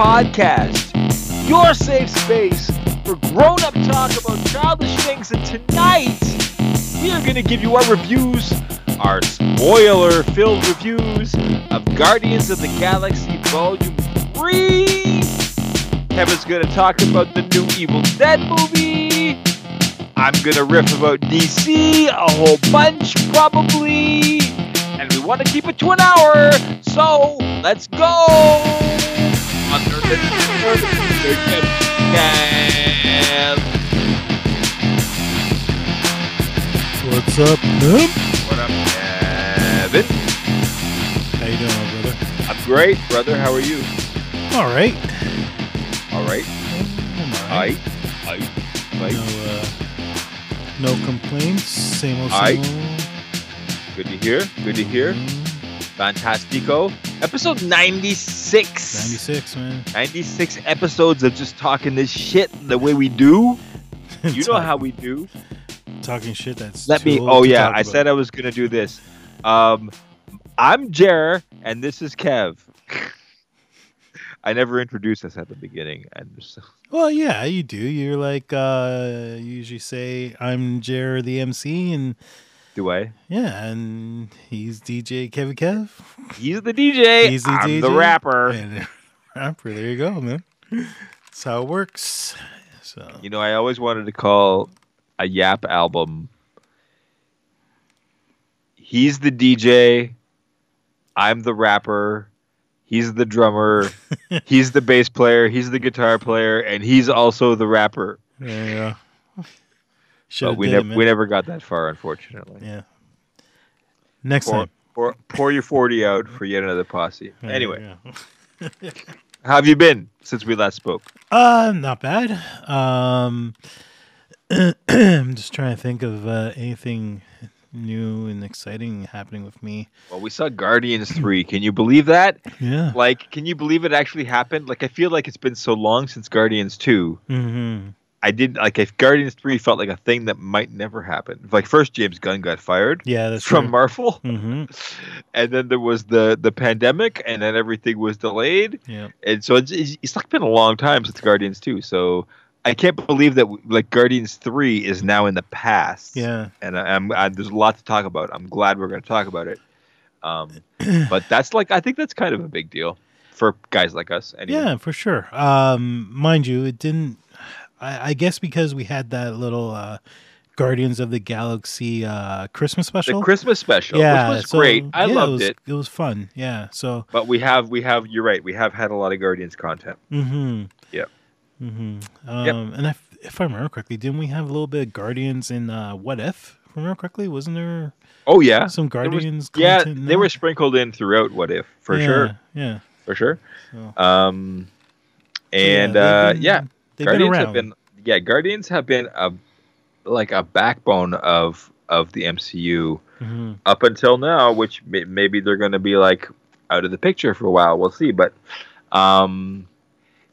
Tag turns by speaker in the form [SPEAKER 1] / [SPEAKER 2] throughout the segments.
[SPEAKER 1] Podcast. Your safe space for grown up talk about childish things. And tonight, we are going to give you our reviews, our spoiler filled reviews of Guardians of the Galaxy Volume 3. Kevin's going to talk about the new Evil Dead movie. I'm going to riff about DC a whole bunch, probably and we want to keep it to an hour. So let's go.
[SPEAKER 2] What's up, Noom?
[SPEAKER 1] What up, Kevin?
[SPEAKER 2] How you doing, my brother?
[SPEAKER 1] I'm great, brother. How are you?
[SPEAKER 2] All right.
[SPEAKER 1] All right.
[SPEAKER 2] I'm all
[SPEAKER 1] Aye.
[SPEAKER 2] No, uh, no complaints. Same old, same old.
[SPEAKER 1] Good to hear. Good to hear.
[SPEAKER 2] Mm,
[SPEAKER 1] Fantastico. Episode 96.
[SPEAKER 2] 96, man.
[SPEAKER 1] 96 episodes of just talking this shit the way we do. You know how we do.
[SPEAKER 2] talking shit. That's
[SPEAKER 1] Let me. Oh
[SPEAKER 2] to
[SPEAKER 1] yeah, I
[SPEAKER 2] about.
[SPEAKER 1] said I was gonna do this. Um, I'm Jer, and this is Kev. I never introduced us at the beginning, and so,
[SPEAKER 2] Well, yeah, you do. You're like, uh, you usually say, "I'm Jer, the MC," and
[SPEAKER 1] do I?
[SPEAKER 2] yeah, and he's DJ Kevin Kev.
[SPEAKER 1] He's the DJ.
[SPEAKER 2] He's the
[SPEAKER 1] I'm the
[SPEAKER 2] DJ.
[SPEAKER 1] rapper.
[SPEAKER 2] And rapper. There you go, man. That's how it works. So
[SPEAKER 1] You know, I always wanted to call a Yap album. He's the DJ. I'm the rapper. He's the drummer. he's the bass player. He's the guitar player, and he's also the rapper.
[SPEAKER 2] Yeah. you go.
[SPEAKER 1] But
[SPEAKER 2] Should
[SPEAKER 1] we never we never got that far, unfortunately.
[SPEAKER 2] Yeah. Next
[SPEAKER 1] Pour,
[SPEAKER 2] time.
[SPEAKER 1] pour, pour your 40 out for yet another posse.
[SPEAKER 2] There
[SPEAKER 1] Anyway, how have you been since we last spoke?
[SPEAKER 2] Uh, not bad. Um, I'm just trying to think of uh, anything new and exciting happening with me.
[SPEAKER 1] Well, we saw Guardians 3. Can you believe that?
[SPEAKER 2] Yeah.
[SPEAKER 1] Like, can you believe it actually happened? Like, I feel like it's been so long since Guardians 2.
[SPEAKER 2] Mm-hmm.
[SPEAKER 1] I didn't like if Guardians 3 felt like a thing that might never happen. Like first James Gunn got fired
[SPEAKER 2] Yeah, that's
[SPEAKER 1] from Marvel
[SPEAKER 2] Mm-hmm.
[SPEAKER 1] and then there was the the pandemic and then everything was delayed.
[SPEAKER 2] Yeah.
[SPEAKER 1] And so it's it's, it's like been a long time since Guardians 2. So I can't believe that like Guardians 3 is now in the past.
[SPEAKER 2] Yeah.
[SPEAKER 1] and I, I'm I, there's a lot to talk about. I'm glad we're going to talk about it. Um, but that's like I think that's kind of a big deal for guys like us. Anyway.
[SPEAKER 2] Yeah, for sure. Um, mind you, it didn't. I, I guess because we had that little uh, Guardians of the Galaxy uh, Christmas special.
[SPEAKER 1] The Christmas special,
[SPEAKER 2] yeah,
[SPEAKER 1] which was
[SPEAKER 2] so,
[SPEAKER 1] great. I
[SPEAKER 2] yeah,
[SPEAKER 1] loved
[SPEAKER 2] it. Was,
[SPEAKER 1] it.
[SPEAKER 2] It was fun. Yeah. So.
[SPEAKER 1] But we have we have you're right. We have had a lot of Guardians content.
[SPEAKER 2] Mm-hmm.
[SPEAKER 1] Yep.
[SPEAKER 2] Mm-hmm. Um,
[SPEAKER 1] Yep.
[SPEAKER 2] And if, if I remember correctly, didn't we have a little bit of Guardians in uh, What If? If I remember correctly, wasn't there
[SPEAKER 1] Oh yeah.
[SPEAKER 2] some
[SPEAKER 1] There was-
[SPEAKER 2] Guardians?
[SPEAKER 1] yeah, they were sprinkled in throughout what if for
[SPEAKER 2] Yeah,
[SPEAKER 1] sure.
[SPEAKER 2] Yeah.
[SPEAKER 1] For sure.
[SPEAKER 2] So-
[SPEAKER 1] Um and
[SPEAKER 2] they've
[SPEAKER 1] uh
[SPEAKER 2] been-
[SPEAKER 1] yeah,
[SPEAKER 2] they've
[SPEAKER 1] Guardians
[SPEAKER 2] been
[SPEAKER 1] have been yeah, Guardians have been a like a backbone of of the MCU
[SPEAKER 2] Mhm.
[SPEAKER 1] up until now, which may, maybe they're going to be like out of the picture for a while. We'll see, but um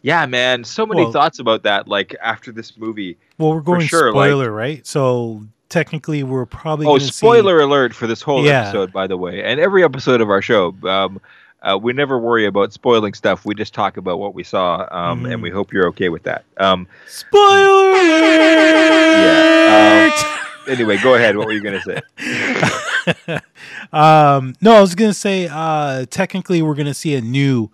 [SPEAKER 1] yeah, man, so many
[SPEAKER 2] Well-
[SPEAKER 1] thoughts about that like after this movie.
[SPEAKER 2] Well, we're going
[SPEAKER 1] sure, like-
[SPEAKER 2] spoiler, right? So technically, we're probably
[SPEAKER 1] Oh,
[SPEAKER 2] gonna see-
[SPEAKER 1] spoiler alert for this whole
[SPEAKER 2] Yeah.
[SPEAKER 1] episode, by the way, and every episode of our show. Um, uh, we never worry about spoiling stuff. We just talk about what we saw, um, and
[SPEAKER 2] Mhm.
[SPEAKER 1] we hope you're okay with that. Um,
[SPEAKER 2] spoiler.
[SPEAKER 1] Yeah,
[SPEAKER 2] alert!
[SPEAKER 1] anyway, go ahead. What were you gonna say?
[SPEAKER 2] um, no, I was gonna say uh, technically we're gonna see a new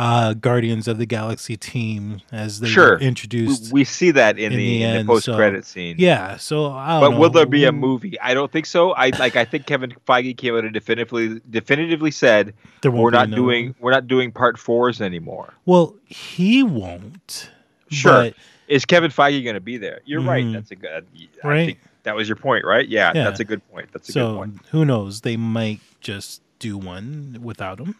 [SPEAKER 2] uh, Guardians of the Galaxy team as they
[SPEAKER 1] Sure.
[SPEAKER 2] were
[SPEAKER 1] We,
[SPEAKER 2] introduced.
[SPEAKER 1] we see that in,
[SPEAKER 2] in
[SPEAKER 1] the,
[SPEAKER 2] the
[SPEAKER 1] in the
[SPEAKER 2] end,
[SPEAKER 1] post-credit scene.
[SPEAKER 2] yeah, so I don't
[SPEAKER 1] But
[SPEAKER 2] know.
[SPEAKER 1] will there be a movie? I don't think so. I like. I think Kevin Feige came out and definitively definitively said
[SPEAKER 2] There won't
[SPEAKER 1] we're not
[SPEAKER 2] no-
[SPEAKER 1] doing we're not doing part fours anymore.
[SPEAKER 2] Well, he won't.
[SPEAKER 1] Sure.
[SPEAKER 2] but-
[SPEAKER 1] Is Kevin Feige going to be there? You're right.
[SPEAKER 2] Mhm.
[SPEAKER 1] That's a good. I
[SPEAKER 2] Right.
[SPEAKER 1] think that was your point, right? Yeah,
[SPEAKER 2] Yeah.
[SPEAKER 1] that's a good point. That's a good
[SPEAKER 2] so
[SPEAKER 1] point.
[SPEAKER 2] who knows? They might just do one without him.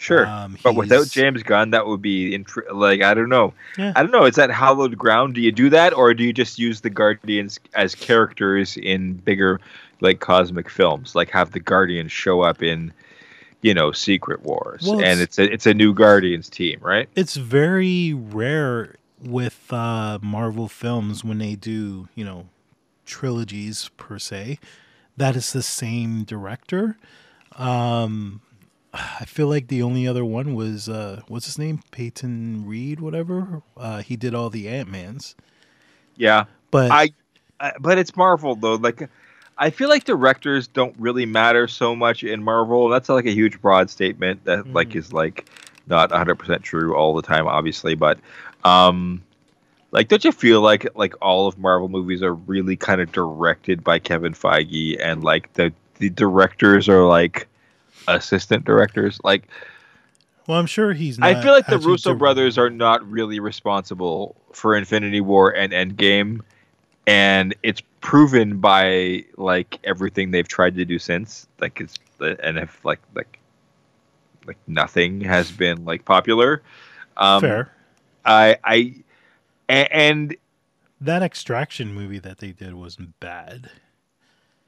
[SPEAKER 1] Sure,
[SPEAKER 2] um,
[SPEAKER 1] but without James Gunn, that would be like I don't know.
[SPEAKER 2] Yeah.
[SPEAKER 1] I don't know. Is that hallowed ground? Do you do that, or do you just use the Guardians as characters in bigger, like cosmic films? Like have the Guardians show up in, you know, Secret Wars,
[SPEAKER 2] Well,
[SPEAKER 1] and
[SPEAKER 2] it's-
[SPEAKER 1] it's a it's a new Guardians team, right?
[SPEAKER 2] It's very rare with uh, Marvel films when they do, you know, trilogies per se. That is the same director. Um, I feel like the only other one was uh, what's his name, Peyton Reed, whatever. Uh, he did all the Ant Mans.
[SPEAKER 1] Yeah,
[SPEAKER 2] but
[SPEAKER 1] I, I, but it's Marvel though. Like, I feel like directors don't really matter so much in Marvel. That's like a huge broad statement that mm-hmm. like is like not 100 percent true all the time, obviously. But, um, like, don't you feel like like all of Marvel movies are really kind of directed by Kevin Feige and like the the directors are like assistant directors. Like,
[SPEAKER 2] well, I'm sure he's.
[SPEAKER 1] I feel like the Russo brothers are not really responsible for Infinity War and Endgame, and it's proven by like everything they've tried to do since. Like it's and if like like like nothing has been like popular.
[SPEAKER 2] Um, Fair.
[SPEAKER 1] I I and
[SPEAKER 2] that extraction movie that they did wasn't bad.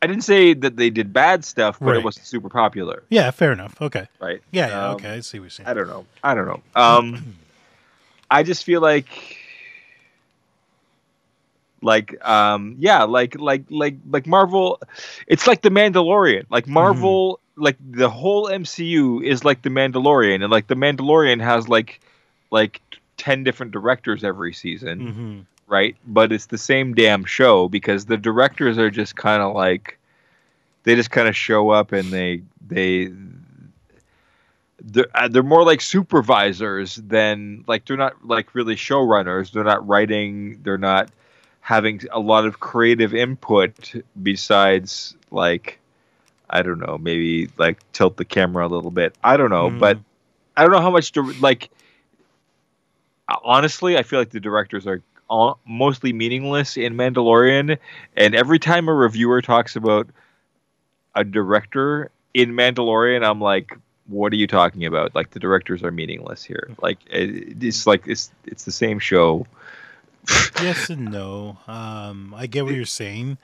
[SPEAKER 1] I didn't say that they did bad stuff, but right. it wasn't super popular.
[SPEAKER 2] Yeah, fair enough. Okay.
[SPEAKER 1] Right.
[SPEAKER 2] Yeah. yeah um, okay. I see what you're saying.
[SPEAKER 1] I don't know. I don't know. Um, I just feel like, like, um, yeah, like, like, like, like Marvel. It's like the Mandalorian. Like Marvel, mm-hmm. like the whole MCU is like the Mandalorian, and like the Mandalorian has like, like ten different directors every season. Mm-hmm right? But it's the same damn show because the directors are just kind of like they just kind of show up and they they they're, uh, they're more like supervisors than like they're not like really showrunners. They're not writing. They're not having a lot of creative input besides like I don't know, maybe like tilt the camera a little bit. I don't know, mm. but I don't know how much to like. Honestly, I feel like the directors are all, mostly meaningless in Mandalorian, and every time a reviewer talks about a director in Mandalorian, I'm like, what are you talking about? Like the directors are meaningless here. Like it, it's like it's it's the same show.
[SPEAKER 2] yes and no. Um, I get what you're saying,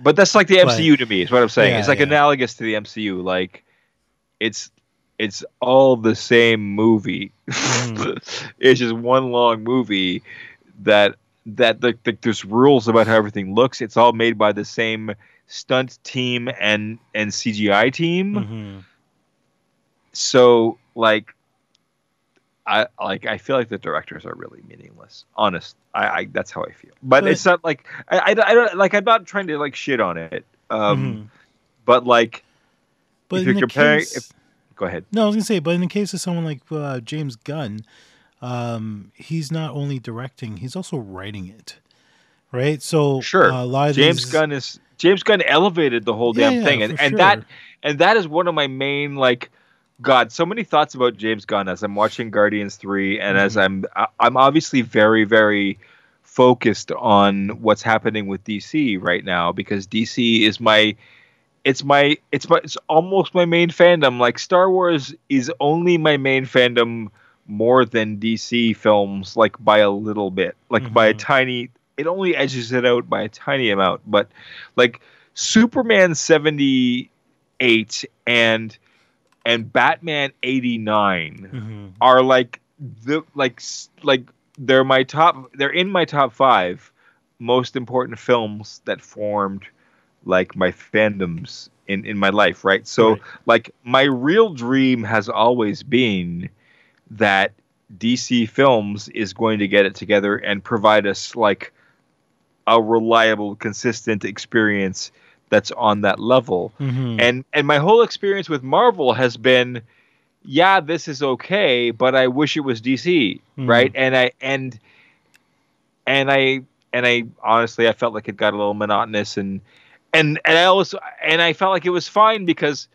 [SPEAKER 1] but that's like the MCU to me. Is what I'm saying. Yeah, it's like yeah. analogous to the MCU. Like it's it's all the same movie. Mm. it's just one long movie that that the, the, there's rules about how everything looks. It's all made by the same stunt team and and CGI team. Mm-hmm. So like I like I feel like the directors are really meaningless. Honest, I, I that's how I feel. But, but it's not like I, I, I, don't like I'm not trying to like shit on it. Um, mm-hmm. but like
[SPEAKER 2] but if you're comparing, case,
[SPEAKER 1] if, go ahead.
[SPEAKER 2] No, I was gonna say, but in the case of someone like uh, James Gunn, um, he's not only directing, he's also writing it. Right. So
[SPEAKER 1] sure, uh, a lot of James these... Gunn is James Gunn elevated the whole damn yeah, thing, and, and sure. that and that is one of my main like. God, so many thoughts about James Gunn as I'm watching Guardians Three, and mm-hmm. as I'm I'm obviously very very focused on what's happening with DC right now because DC is my it's my it's my it's almost my main fandom. Like Star Wars is only my main fandom more than DC films, like by a little bit, like mm-hmm. by a mm-hmm. tiny. It only edges it out by a tiny amount, but like Superman seventy eight and and Batman eighty nine mm-hmm. are like the like like they're my top. They're in my top five most important films that formed like my fandoms in in my life right so right. like my real dream has always been that DC Films is going to get it together and provide us like a reliable, consistent experience that's on that level. Mm-hmm. And and my whole experience with Marvel has been yeah, this is okay, but I wish it was DC, mm-hmm. right? And I and and I and I honestly I felt like it got a little monotonous and and and I also and I felt like it was fine because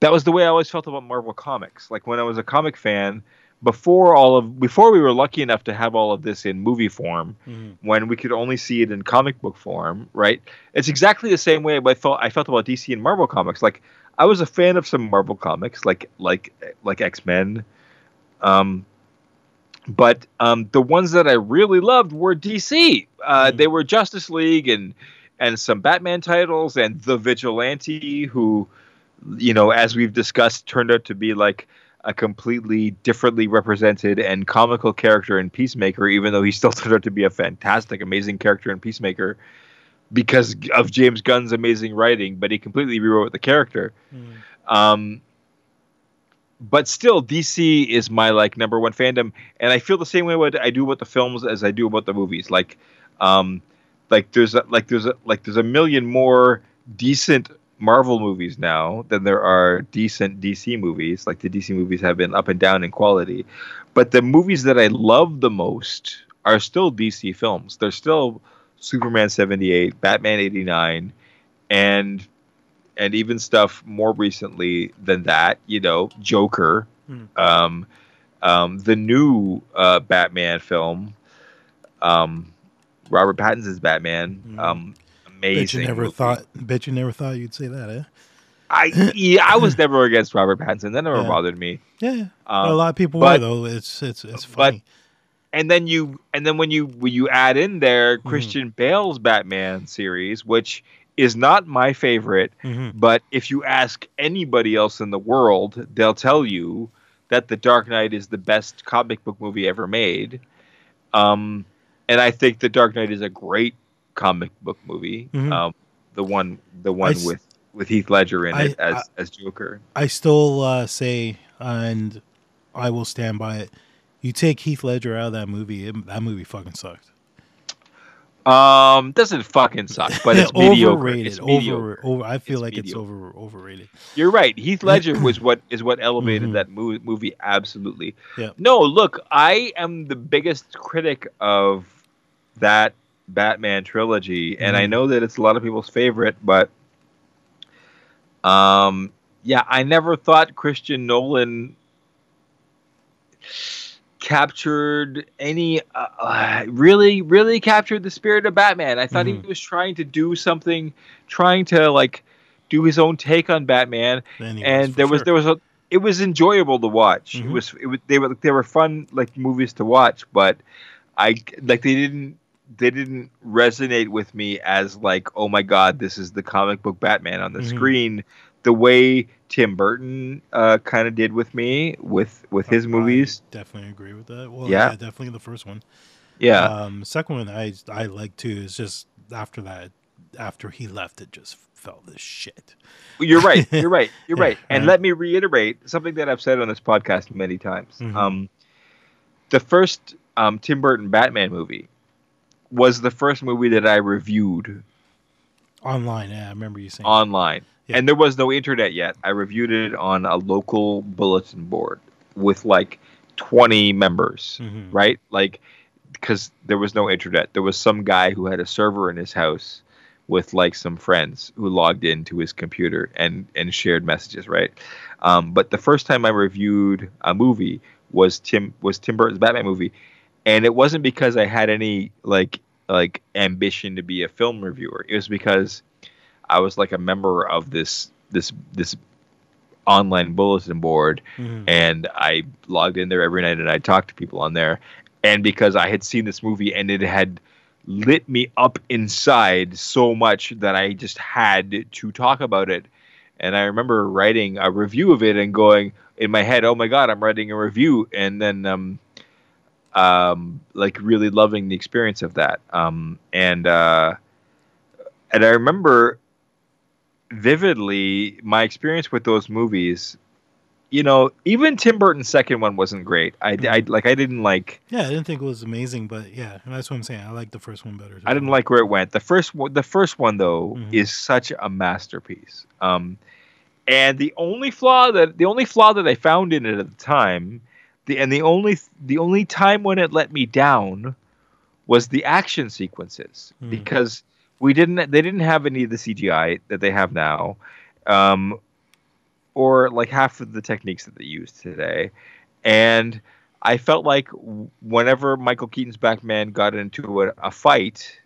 [SPEAKER 1] that was the way I always felt about Marvel comics. Like when I was a comic fan, before all of before we were lucky enough to have all of this in movie form mm-hmm. when we could only see it in comic book form right it's exactly the same way I felt I felt about DC and Marvel comics like I was a fan of some Marvel comics like like like X-Men um but um the ones that I really loved were DC uh mm-hmm. they were Justice League and and some Batman titles and The Vigilante who you know as we've discussed turned out to be like a completely differently represented and comical character in Peacemaker, even though he still turned out to be a fantastic, amazing character in Peacemaker because of James Gunn's amazing writing, but he completely rewrote the character. Mm. Um, but still, DC is my like number one fandom, and I feel the same way what I do about the films as I do about the movies. Like, um, like there's a, like there's a, like there's a million more decent Marvel movies now than there are decent DC movies. Like the DC movies have been up and down in quality, but the movies that I love the most are still DC films. They're still Superman seventy eight, Batman eighty nine, and and even stuff more recently than that. You know, Joker,
[SPEAKER 2] Hmm.
[SPEAKER 1] um, um, the new uh, Batman film, um, Robert Pattinson's Batman.
[SPEAKER 2] Hmm.
[SPEAKER 1] Um,
[SPEAKER 2] Bet you never
[SPEAKER 1] movie.
[SPEAKER 2] thought. Bet you never thought you'd say that, eh?
[SPEAKER 1] I yeah, I was never against Robert Pattinson. That never
[SPEAKER 2] Yeah.
[SPEAKER 1] bothered me.
[SPEAKER 2] Yeah.
[SPEAKER 1] Um,
[SPEAKER 2] a lot of people
[SPEAKER 1] but-
[SPEAKER 2] were though. It's it's it's
[SPEAKER 1] but-
[SPEAKER 2] funny.
[SPEAKER 1] and then you and then when you when you add in there
[SPEAKER 2] Mm-hmm.
[SPEAKER 1] Christian Bale's Batman series, which is not my favorite,
[SPEAKER 2] Mhm.
[SPEAKER 1] but if you ask anybody else in the world, they'll tell you that The Dark Knight is the best comic book movie ever made. Um, and I think The Dark Knight is a great comic book movie.
[SPEAKER 2] Mhm.
[SPEAKER 1] Um, the one the one
[SPEAKER 2] s-
[SPEAKER 1] with with Heath Ledger in it as
[SPEAKER 2] I-
[SPEAKER 1] as Joker.
[SPEAKER 2] I still uh, say, and I will stand by it. You take Heath Ledger out of that movie, it, that movie fucking sucked.
[SPEAKER 1] Um, doesn't fucking suck, but it's mediocre.
[SPEAKER 2] overrated.
[SPEAKER 1] It's
[SPEAKER 2] over,
[SPEAKER 1] mediocre.
[SPEAKER 2] over. I feel
[SPEAKER 1] It's
[SPEAKER 2] like it's over overrated.
[SPEAKER 1] You're right. Heath Ledger was what is what elevated
[SPEAKER 2] Mhm.
[SPEAKER 1] that movie, movie absolutely.
[SPEAKER 2] Yeah.
[SPEAKER 1] No, look, I am the biggest critic of that Batman trilogy, and I
[SPEAKER 2] Mhm.
[SPEAKER 1] know that it's a lot of people's favorite, but um, yeah, I never thought Christian Nolan captured any uh, uh, really really captured the spirit of batman i thought
[SPEAKER 2] Mhm.
[SPEAKER 1] he was trying to do something trying to like do his own take on batman
[SPEAKER 2] Anyways,
[SPEAKER 1] and there was
[SPEAKER 2] sure.
[SPEAKER 1] there was a it was enjoyable to watch it
[SPEAKER 2] Mhm.
[SPEAKER 1] was it was they were they were fun like movies to watch but i like they didn't they didn't resonate with me as like oh my god this is the comic book batman on the
[SPEAKER 2] Mhm.
[SPEAKER 1] screen the way tim burton uh kind of did with me with with his
[SPEAKER 2] I
[SPEAKER 1] movies
[SPEAKER 2] definitely agree with that. Well,
[SPEAKER 1] Yeah.
[SPEAKER 2] yeah, definitely the first one.
[SPEAKER 1] yeah
[SPEAKER 2] Um, second one I I like too. Is just after that, after he left, it just fell to shit.
[SPEAKER 1] You're right. You're right. You're
[SPEAKER 2] Yeah,
[SPEAKER 1] right. And
[SPEAKER 2] right.
[SPEAKER 1] let me reiterate something that I've said on this podcast many times.
[SPEAKER 2] Mhm.
[SPEAKER 1] Um, the first um, Tim Burton Batman movie was the first movie that I reviewed
[SPEAKER 2] Online, yeah, I remember you saying.
[SPEAKER 1] online,
[SPEAKER 2] Yeah.
[SPEAKER 1] and there was no internet yet. I reviewed it on a local bulletin board with like 20 members,
[SPEAKER 2] Mhm.
[SPEAKER 1] right? Like, because there was no internet. There was some guy who had a server in his house with like some friends who logged into his computer and and shared messages, right? Um, but the first time I reviewed a movie was Tim was Tim Burton's Batman movie, and it wasn't because I had any like like ambition to be a film reviewer. It was because I was like a member of this this this online bulletin board
[SPEAKER 2] Mhm.
[SPEAKER 1] and I logged in there every night and I talked to people on there. And because I had seen this movie and it had lit me up inside so much that I just had to talk about it. And I remember writing a review of it and going in my head, "Oh my god, I'm writing a review," and then um, um, like really loving the experience of that. Um, and uh, and I remember vividly my experience with those movies you know, even Tim Burton's second one wasn't great. I, I like I didn't like
[SPEAKER 2] Yeah, I didn't think it was amazing, but yeah, that's what I'm saying. I like the first one better. too.
[SPEAKER 1] I didn't like where it went. The first one, the first one though
[SPEAKER 2] Mhm.
[SPEAKER 1] is such a masterpiece. Um, and the only flaw that the only flaw that I found in it at the time, the and the only the only time when it let me down was the action sequences
[SPEAKER 2] Mhm.
[SPEAKER 1] because we didn't they didn't have any of the CGI that they have now. Um, or like half of the techniques that they use today. And I felt like whenever Michael Keaton's Batman got into a, a fight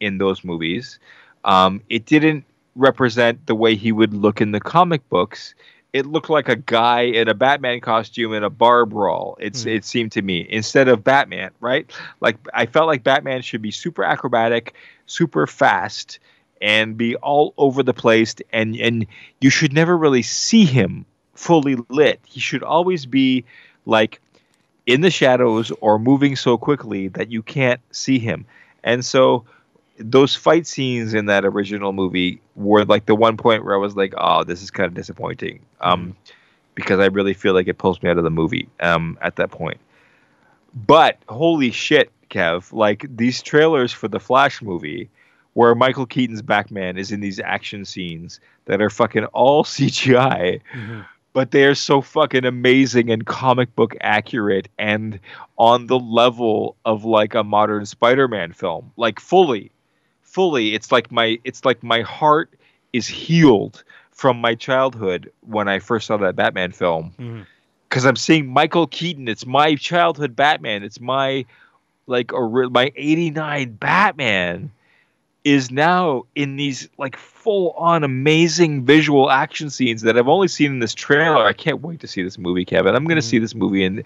[SPEAKER 1] in those movies, um, it didn't represent the way he would look in the comic books. It looked like a guy in a Batman costume in a bar brawl. It's
[SPEAKER 2] Hmm.
[SPEAKER 1] it seemed to me instead of Batman, right? Like I felt like Batman should be super acrobatic, super fast, and be all over the place and and you should never really see him fully lit he should always be like in the shadows or moving so quickly that you can't see him and so those fight scenes in that original movie were like the one point where i was like oh this is kind of disappointing um because I really feel like it pulls me out of the movie um, at that point. But holy shit, Kev! Like these trailers for the Flash movie, where Michael Keaton's Batman is in these action scenes that are fucking all CGI,
[SPEAKER 2] Mm-hmm.
[SPEAKER 1] but they are so fucking amazing and comic book accurate and on the level of like a modern Spider-Man film, like fully, fully. It's like my it's like my heart is healed from my childhood when I first saw that Batman film because I'm seeing Michael Keaton. It's my childhood Batman. It's my like a my '89 Batman is now in these like full on amazing visual action scenes that I've only seen in this trailer. I can't wait to see this movie, Kevin. I'm going to
[SPEAKER 2] Mhm.
[SPEAKER 1] see this movie and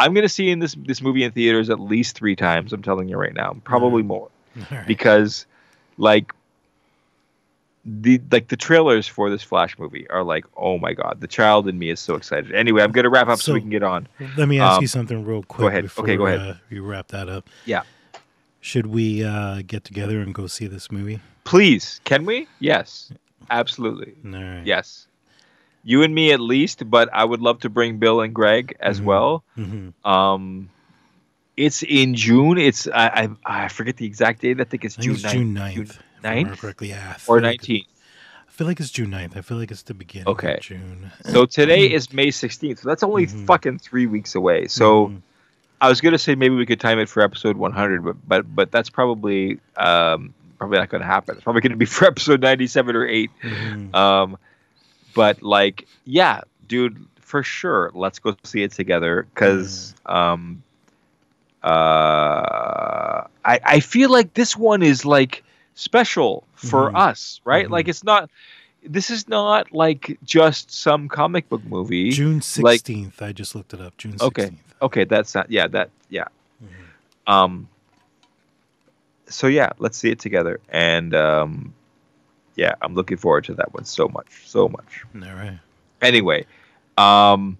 [SPEAKER 1] I'm going to see in this this movie in theaters at least three times. I'm telling you right now, probably
[SPEAKER 2] Mhm.
[SPEAKER 1] more
[SPEAKER 2] right.
[SPEAKER 1] because like the like the trailers for this Flash movie are like, oh my god, the child in me is so excited. Anyway, I'm gonna wrap up so,
[SPEAKER 2] So-
[SPEAKER 1] we can get on.
[SPEAKER 2] Let me ask
[SPEAKER 1] Um,
[SPEAKER 2] you something real quick.
[SPEAKER 1] Go ahead.
[SPEAKER 2] Before,
[SPEAKER 1] Okay, go ahead.
[SPEAKER 2] Uh, we wrap that up.
[SPEAKER 1] Yeah.
[SPEAKER 2] Should we uh, get together and go see this movie?
[SPEAKER 1] Please, can we? Yes, absolutely.
[SPEAKER 2] All right.
[SPEAKER 1] Yes, you and me at least, but I would love to bring Bill and Greg as
[SPEAKER 2] Mhm.
[SPEAKER 1] well.
[SPEAKER 2] hmm
[SPEAKER 1] Um, it's in June. It's I, I I forget the exact date. I think it's
[SPEAKER 2] I think
[SPEAKER 1] June
[SPEAKER 2] it's
[SPEAKER 1] 9th
[SPEAKER 2] June 9th. if I
[SPEAKER 1] 9th?
[SPEAKER 2] correctly. Yeah.
[SPEAKER 1] Or
[SPEAKER 2] like-
[SPEAKER 1] nineteenth.
[SPEAKER 2] I feel like it's June 9th. I feel like it's the beginning
[SPEAKER 1] Okay.
[SPEAKER 2] of June.
[SPEAKER 1] So today is May sixteenth. So that's only
[SPEAKER 2] Mhm.
[SPEAKER 1] fucking three weeks away. So.
[SPEAKER 2] Mhm.
[SPEAKER 1] I was gonna say maybe we could time it for episode 100, but but but that's probably um, probably not gonna happen. It's probably gonna be for episode 97 or eight.
[SPEAKER 2] Mhm.
[SPEAKER 1] Um, but like, yeah, dude, for sure, let's go see it together because um, uh, I I feel like this one is like special for
[SPEAKER 2] Mhm.
[SPEAKER 1] us, right?
[SPEAKER 2] Mhm.
[SPEAKER 1] Like it's not. This is not like just some comic book movie.
[SPEAKER 2] June
[SPEAKER 1] like-
[SPEAKER 2] 16th. I just looked it up. June 16th.
[SPEAKER 1] Okay. Okay, that's not. Yeah, that. Yeah.
[SPEAKER 2] Mhm.
[SPEAKER 1] Um. So yeah, let's see it together, and um, yeah, I'm looking forward to that one so much, so much.
[SPEAKER 2] All right.
[SPEAKER 1] Anyway, um,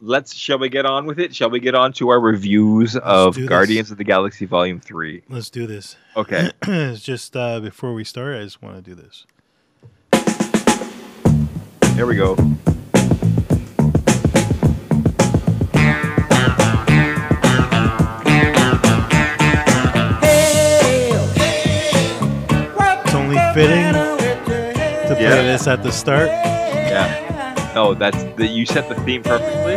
[SPEAKER 1] let's. Shall we get on with it? Shall we get on to our reviews of
[SPEAKER 2] do this.
[SPEAKER 1] Guardians of the Galaxy Volume Three?
[SPEAKER 2] Let's do this.
[SPEAKER 1] Okay.
[SPEAKER 2] it's just uh, before we start, I just want to do this.
[SPEAKER 1] Here we go.
[SPEAKER 2] It's only fitting to play
[SPEAKER 1] Yeah.
[SPEAKER 2] this at the start.
[SPEAKER 1] Yeah. No, that's the, you set the theme perfectly.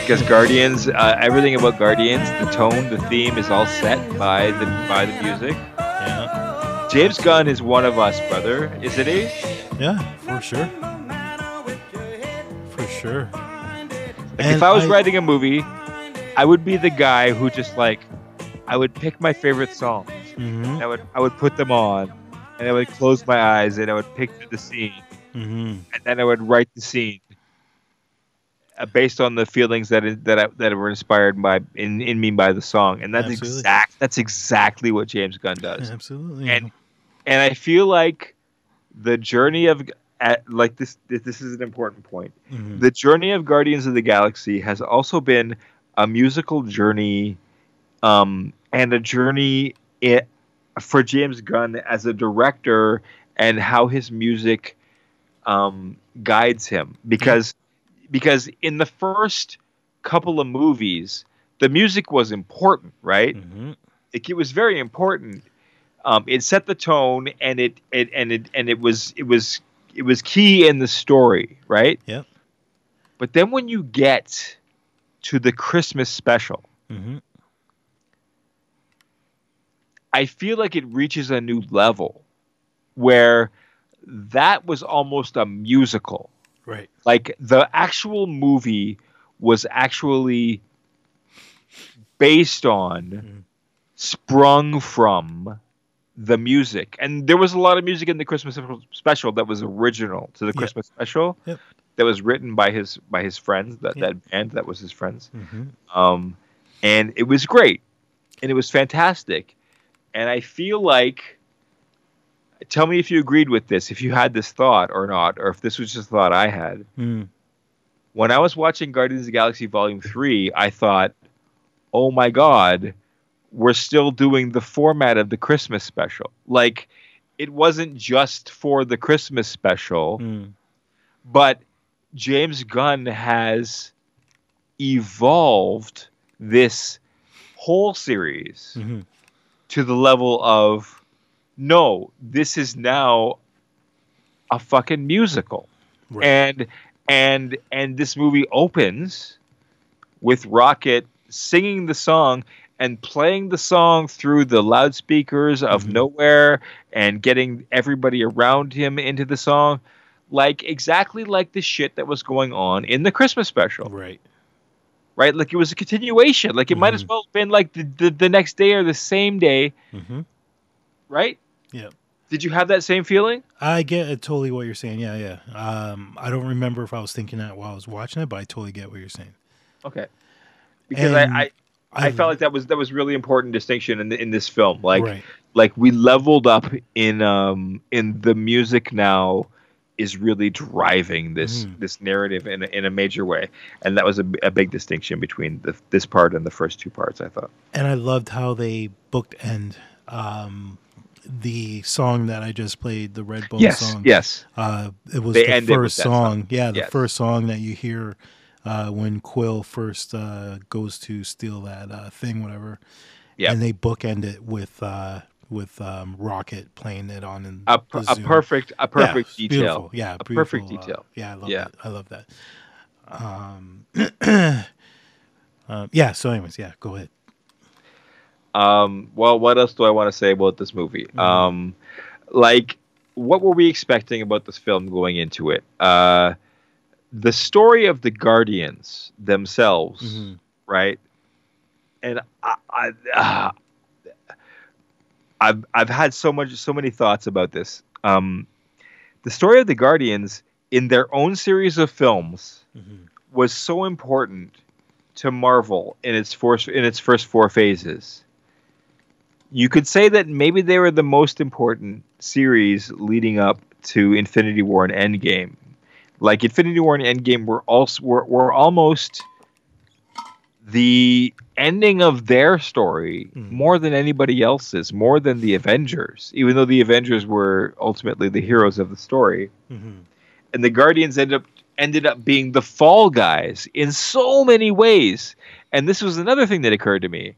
[SPEAKER 1] Because Guardians, uh, everything about Guardians, the tone, the theme is all set by the by the music.
[SPEAKER 2] Yeah.
[SPEAKER 1] James Gunn is one of us, brother, isn't he?
[SPEAKER 2] Yeah, for sure. For sure.
[SPEAKER 1] Like if I was
[SPEAKER 2] I-
[SPEAKER 1] writing a movie, I would be the guy who just like I would pick my favorite songs.
[SPEAKER 2] hmm
[SPEAKER 1] And I would I would put them on, and I would close my eyes and I would picture the scene,
[SPEAKER 2] hmm
[SPEAKER 1] and then I would write the scene uh, based on the feelings that it, that I, that were inspired by in, in me by the song, and that's
[SPEAKER 2] Absolutely.
[SPEAKER 1] exact that's exactly what James Gunn does.
[SPEAKER 2] Absolutely.
[SPEAKER 1] And and I feel like the journey of at, like this this is an important point.
[SPEAKER 2] Mhm.
[SPEAKER 1] The journey of Guardians of the Galaxy has also been a musical journey, um, and a journey i for James Gunn as a director and how his music um, guides him because because in the first couple of movies the music was important right
[SPEAKER 2] Mhm.
[SPEAKER 1] it, it was very important. Um, it set the tone, and it, it and it and it was it was it was key in the story, right?
[SPEAKER 2] Yep.
[SPEAKER 1] But then when you get to the Christmas special,
[SPEAKER 2] Mhm.
[SPEAKER 1] I feel like it reaches a new level where that was almost a musical.
[SPEAKER 2] Right.
[SPEAKER 1] Like the actual movie was actually based on,
[SPEAKER 2] Mhm.
[SPEAKER 1] sprung from the music. And there was a lot of music in the Christmas special that was original to the. Christmas special.
[SPEAKER 2] Yep.
[SPEAKER 1] That was written by his by his friends. That
[SPEAKER 2] Yeah.
[SPEAKER 1] that band that was his friends.
[SPEAKER 2] Mhm.
[SPEAKER 1] Um, and it was great, and it was fantastic. And I feel like, tell me if you agreed with this, if you had this thought or not, or if this was just a thought I had.
[SPEAKER 2] Mm.
[SPEAKER 1] When I was watching Guardians of the Galaxy Volume Three, I thought, "Oh my God, we're still doing the format of the Christmas special. Like, it wasn't just for the Christmas special."
[SPEAKER 2] Mm.
[SPEAKER 1] but James Gunn has evolved this whole series
[SPEAKER 2] Mhm.
[SPEAKER 1] to the level of no, this is now a fucking musical.
[SPEAKER 2] Right.
[SPEAKER 1] And and and this movie opens with Rocket singing the song and playing the song through the loudspeakers of
[SPEAKER 2] Mhm.
[SPEAKER 1] nowhere and getting everybody around him into the song like exactly like the shit that was going on in the Christmas special
[SPEAKER 2] Right.
[SPEAKER 1] right like it was a continuation like it might as
[SPEAKER 2] Mhm.
[SPEAKER 1] well have been like the, the, the next day or the same day
[SPEAKER 2] hmm
[SPEAKER 1] right
[SPEAKER 2] Yeah.
[SPEAKER 1] did you have that same feeling
[SPEAKER 2] I get it, totally what you're saying. Yeah, yeah. Um, I don't remember if I was thinking that while I was watching it, but I totally get what you're saying.
[SPEAKER 1] okay because
[SPEAKER 2] And
[SPEAKER 1] I, I I felt like that was that was really important distinction in the, in this film. Like
[SPEAKER 2] right.
[SPEAKER 1] like we leveled up in um in the music now is really driving this
[SPEAKER 2] Mhm.
[SPEAKER 1] this narrative in a, in a major way, and that was a, a big distinction between the, this part and the first two parts. I thought.
[SPEAKER 2] and I loved how they booked end um, the song that I just played, the Redbone
[SPEAKER 1] Yes,
[SPEAKER 2] song.
[SPEAKER 1] yes,
[SPEAKER 2] Uh, it was
[SPEAKER 1] They
[SPEAKER 2] the first
[SPEAKER 1] that
[SPEAKER 2] song. Yeah, the
[SPEAKER 1] Yes.
[SPEAKER 2] first song that you hear uh, when Quill first uh, goes to steal that uh, thing, whatever.
[SPEAKER 1] Yeah.
[SPEAKER 2] And they bookend it with uh, with um, Rocket playing it on in
[SPEAKER 1] a, per- a perfect a perfect
[SPEAKER 2] Yeah,
[SPEAKER 1] detail.
[SPEAKER 2] beautiful. Yeah,
[SPEAKER 1] A perfect
[SPEAKER 2] uh,
[SPEAKER 1] detail.
[SPEAKER 2] yeah, I love
[SPEAKER 1] Yeah.
[SPEAKER 2] that. I love that. Um, um, yeah. So, anyways, yeah. Go ahead.
[SPEAKER 1] Um, well, what else do I want to say about this movie?
[SPEAKER 2] Mhm.
[SPEAKER 1] Um, like, what were we expecting about this film going into it? Uh, the story of the Guardians themselves,
[SPEAKER 2] Mhm.
[SPEAKER 1] right? And I, I, uh, I've I've had so much so many thoughts about this. Um, the story of the Guardians in their own series of films
[SPEAKER 2] Mhm.
[SPEAKER 1] was so important to Marvel in its first in its first four phases. You could say that maybe they were the most important series leading up to Infinity War and Endgame. Like Infinity War and Endgame were also were, were almost the ending of their story
[SPEAKER 2] Mhm.
[SPEAKER 1] more than anybody else's, more than the Avengers, even though the Avengers were ultimately the heroes of the story
[SPEAKER 2] Mhm.
[SPEAKER 1] and the Guardians ended up ended up being the fall guys in so many ways. And this was another thing that occurred to me.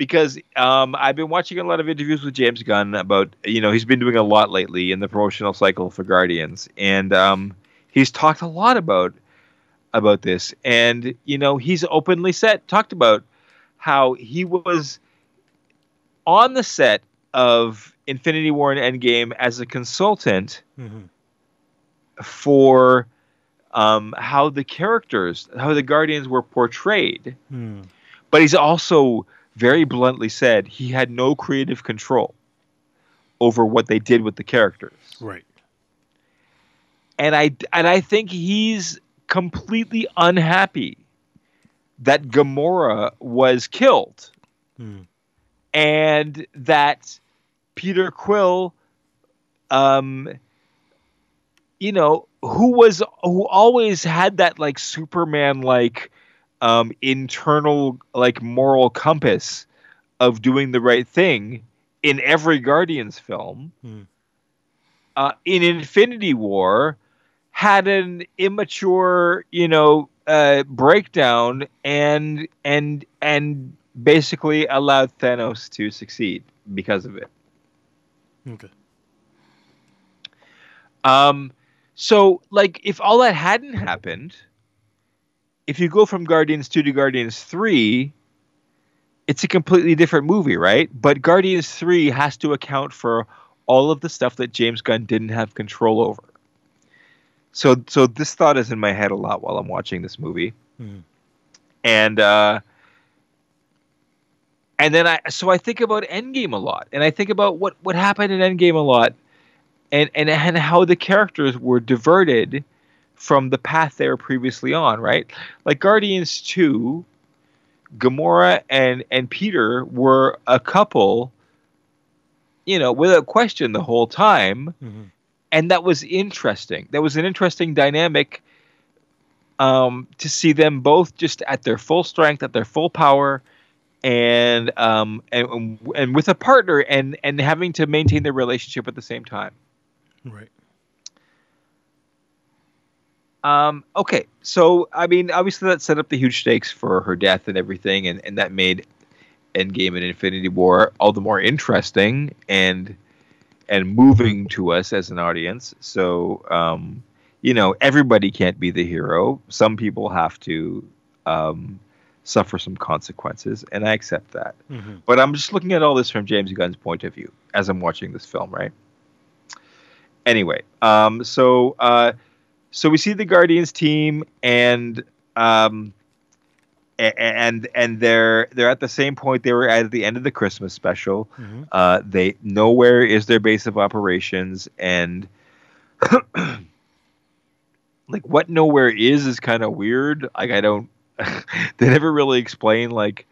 [SPEAKER 2] Hmm.
[SPEAKER 1] Because um, I've been watching a lot of interviews with James Gunn about, you know, he's been doing a lot lately in the promotional cycle for Guardians, and um, he's talked a lot about about this. And you know, he's openly said talked about how he was on the set of Infinity War and Endgame as a consultant
[SPEAKER 2] Mhm.
[SPEAKER 1] for um, how the characters, how the Guardians were portrayed.
[SPEAKER 2] Mhm.
[SPEAKER 1] But he's also very bluntly said he had no creative control over what they did with the characters.
[SPEAKER 2] Right.
[SPEAKER 1] And I and I think he's completely unhappy that Gamora was killed
[SPEAKER 2] Mhm.
[SPEAKER 1] and that Peter Quill um you know who was who always had that like superman like um internal like moral compass of doing the right thing in every guardians film
[SPEAKER 2] Hmm.
[SPEAKER 1] uh in infinity war had an immature you know uh breakdown and and and basically allowed thanos to succeed because of it
[SPEAKER 2] Okay.
[SPEAKER 1] Um, so like if all that hadn't happened, if you go from Guardians 2 to Guardians 3, it's a completely different movie, right? But Guardians 3 has to account for all of the stuff that James Gunn didn't have control over. So so this thought is in my head a lot while I'm watching this movie.
[SPEAKER 2] Mhm.
[SPEAKER 1] And uh and then I so I think about Endgame a lot, and I think about what what happened in Endgame a lot, and and and how the characters were diverted from the path they were previously on. Right, like Guardians Two, Gamora and and Peter were a couple, you know, without question the whole time,
[SPEAKER 2] Mhm.
[SPEAKER 1] and that was interesting. That was an interesting dynamic. Um, to see them both just at their full strength, at their full power, and um and and with a partner and and having to maintain their relationship at the same time.
[SPEAKER 2] Right.
[SPEAKER 1] Um, okay, so I mean, obviously that set up the huge stakes for her death and everything, and, and that made Endgame and Infinity War all the more interesting and and moving to us as an audience. So, um, you know, everybody can't be the hero. Some people have to um, suffer some consequences, and I accept that.
[SPEAKER 2] Mm-hmm.
[SPEAKER 1] But I'm just looking at all this from James Gunn's point of view as I'm watching this film, right? Anyway, um, so uh, so we see the Guardians team, and um, and and they're they're at the same point they were at the end of the Christmas special.
[SPEAKER 2] Mhm.
[SPEAKER 1] Uh, they nowhere is their base of operations, and like what nowhere is is kind of weird. Like I don't, they never really explain like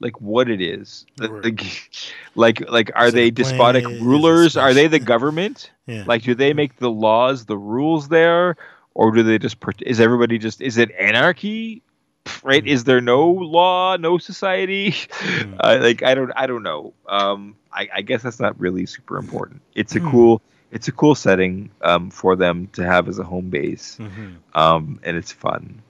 [SPEAKER 1] like what it is. The- the- like like are they despotic? Rulers? Are they the government?
[SPEAKER 2] Yeah.
[SPEAKER 1] Like do they make the laws, the rules there, or do they just? Is everybody just? Is it anarchy? Right?
[SPEAKER 2] Mhm.
[SPEAKER 1] Is there no law, no society?
[SPEAKER 2] Mhm.
[SPEAKER 1] uh, like I don't I don't know. Um, I, I guess that's not really super important. It's a
[SPEAKER 2] Hmm.
[SPEAKER 1] cool it's a cool setting um, for them to have as a home base,
[SPEAKER 2] Mhm.
[SPEAKER 1] um, and it's fun.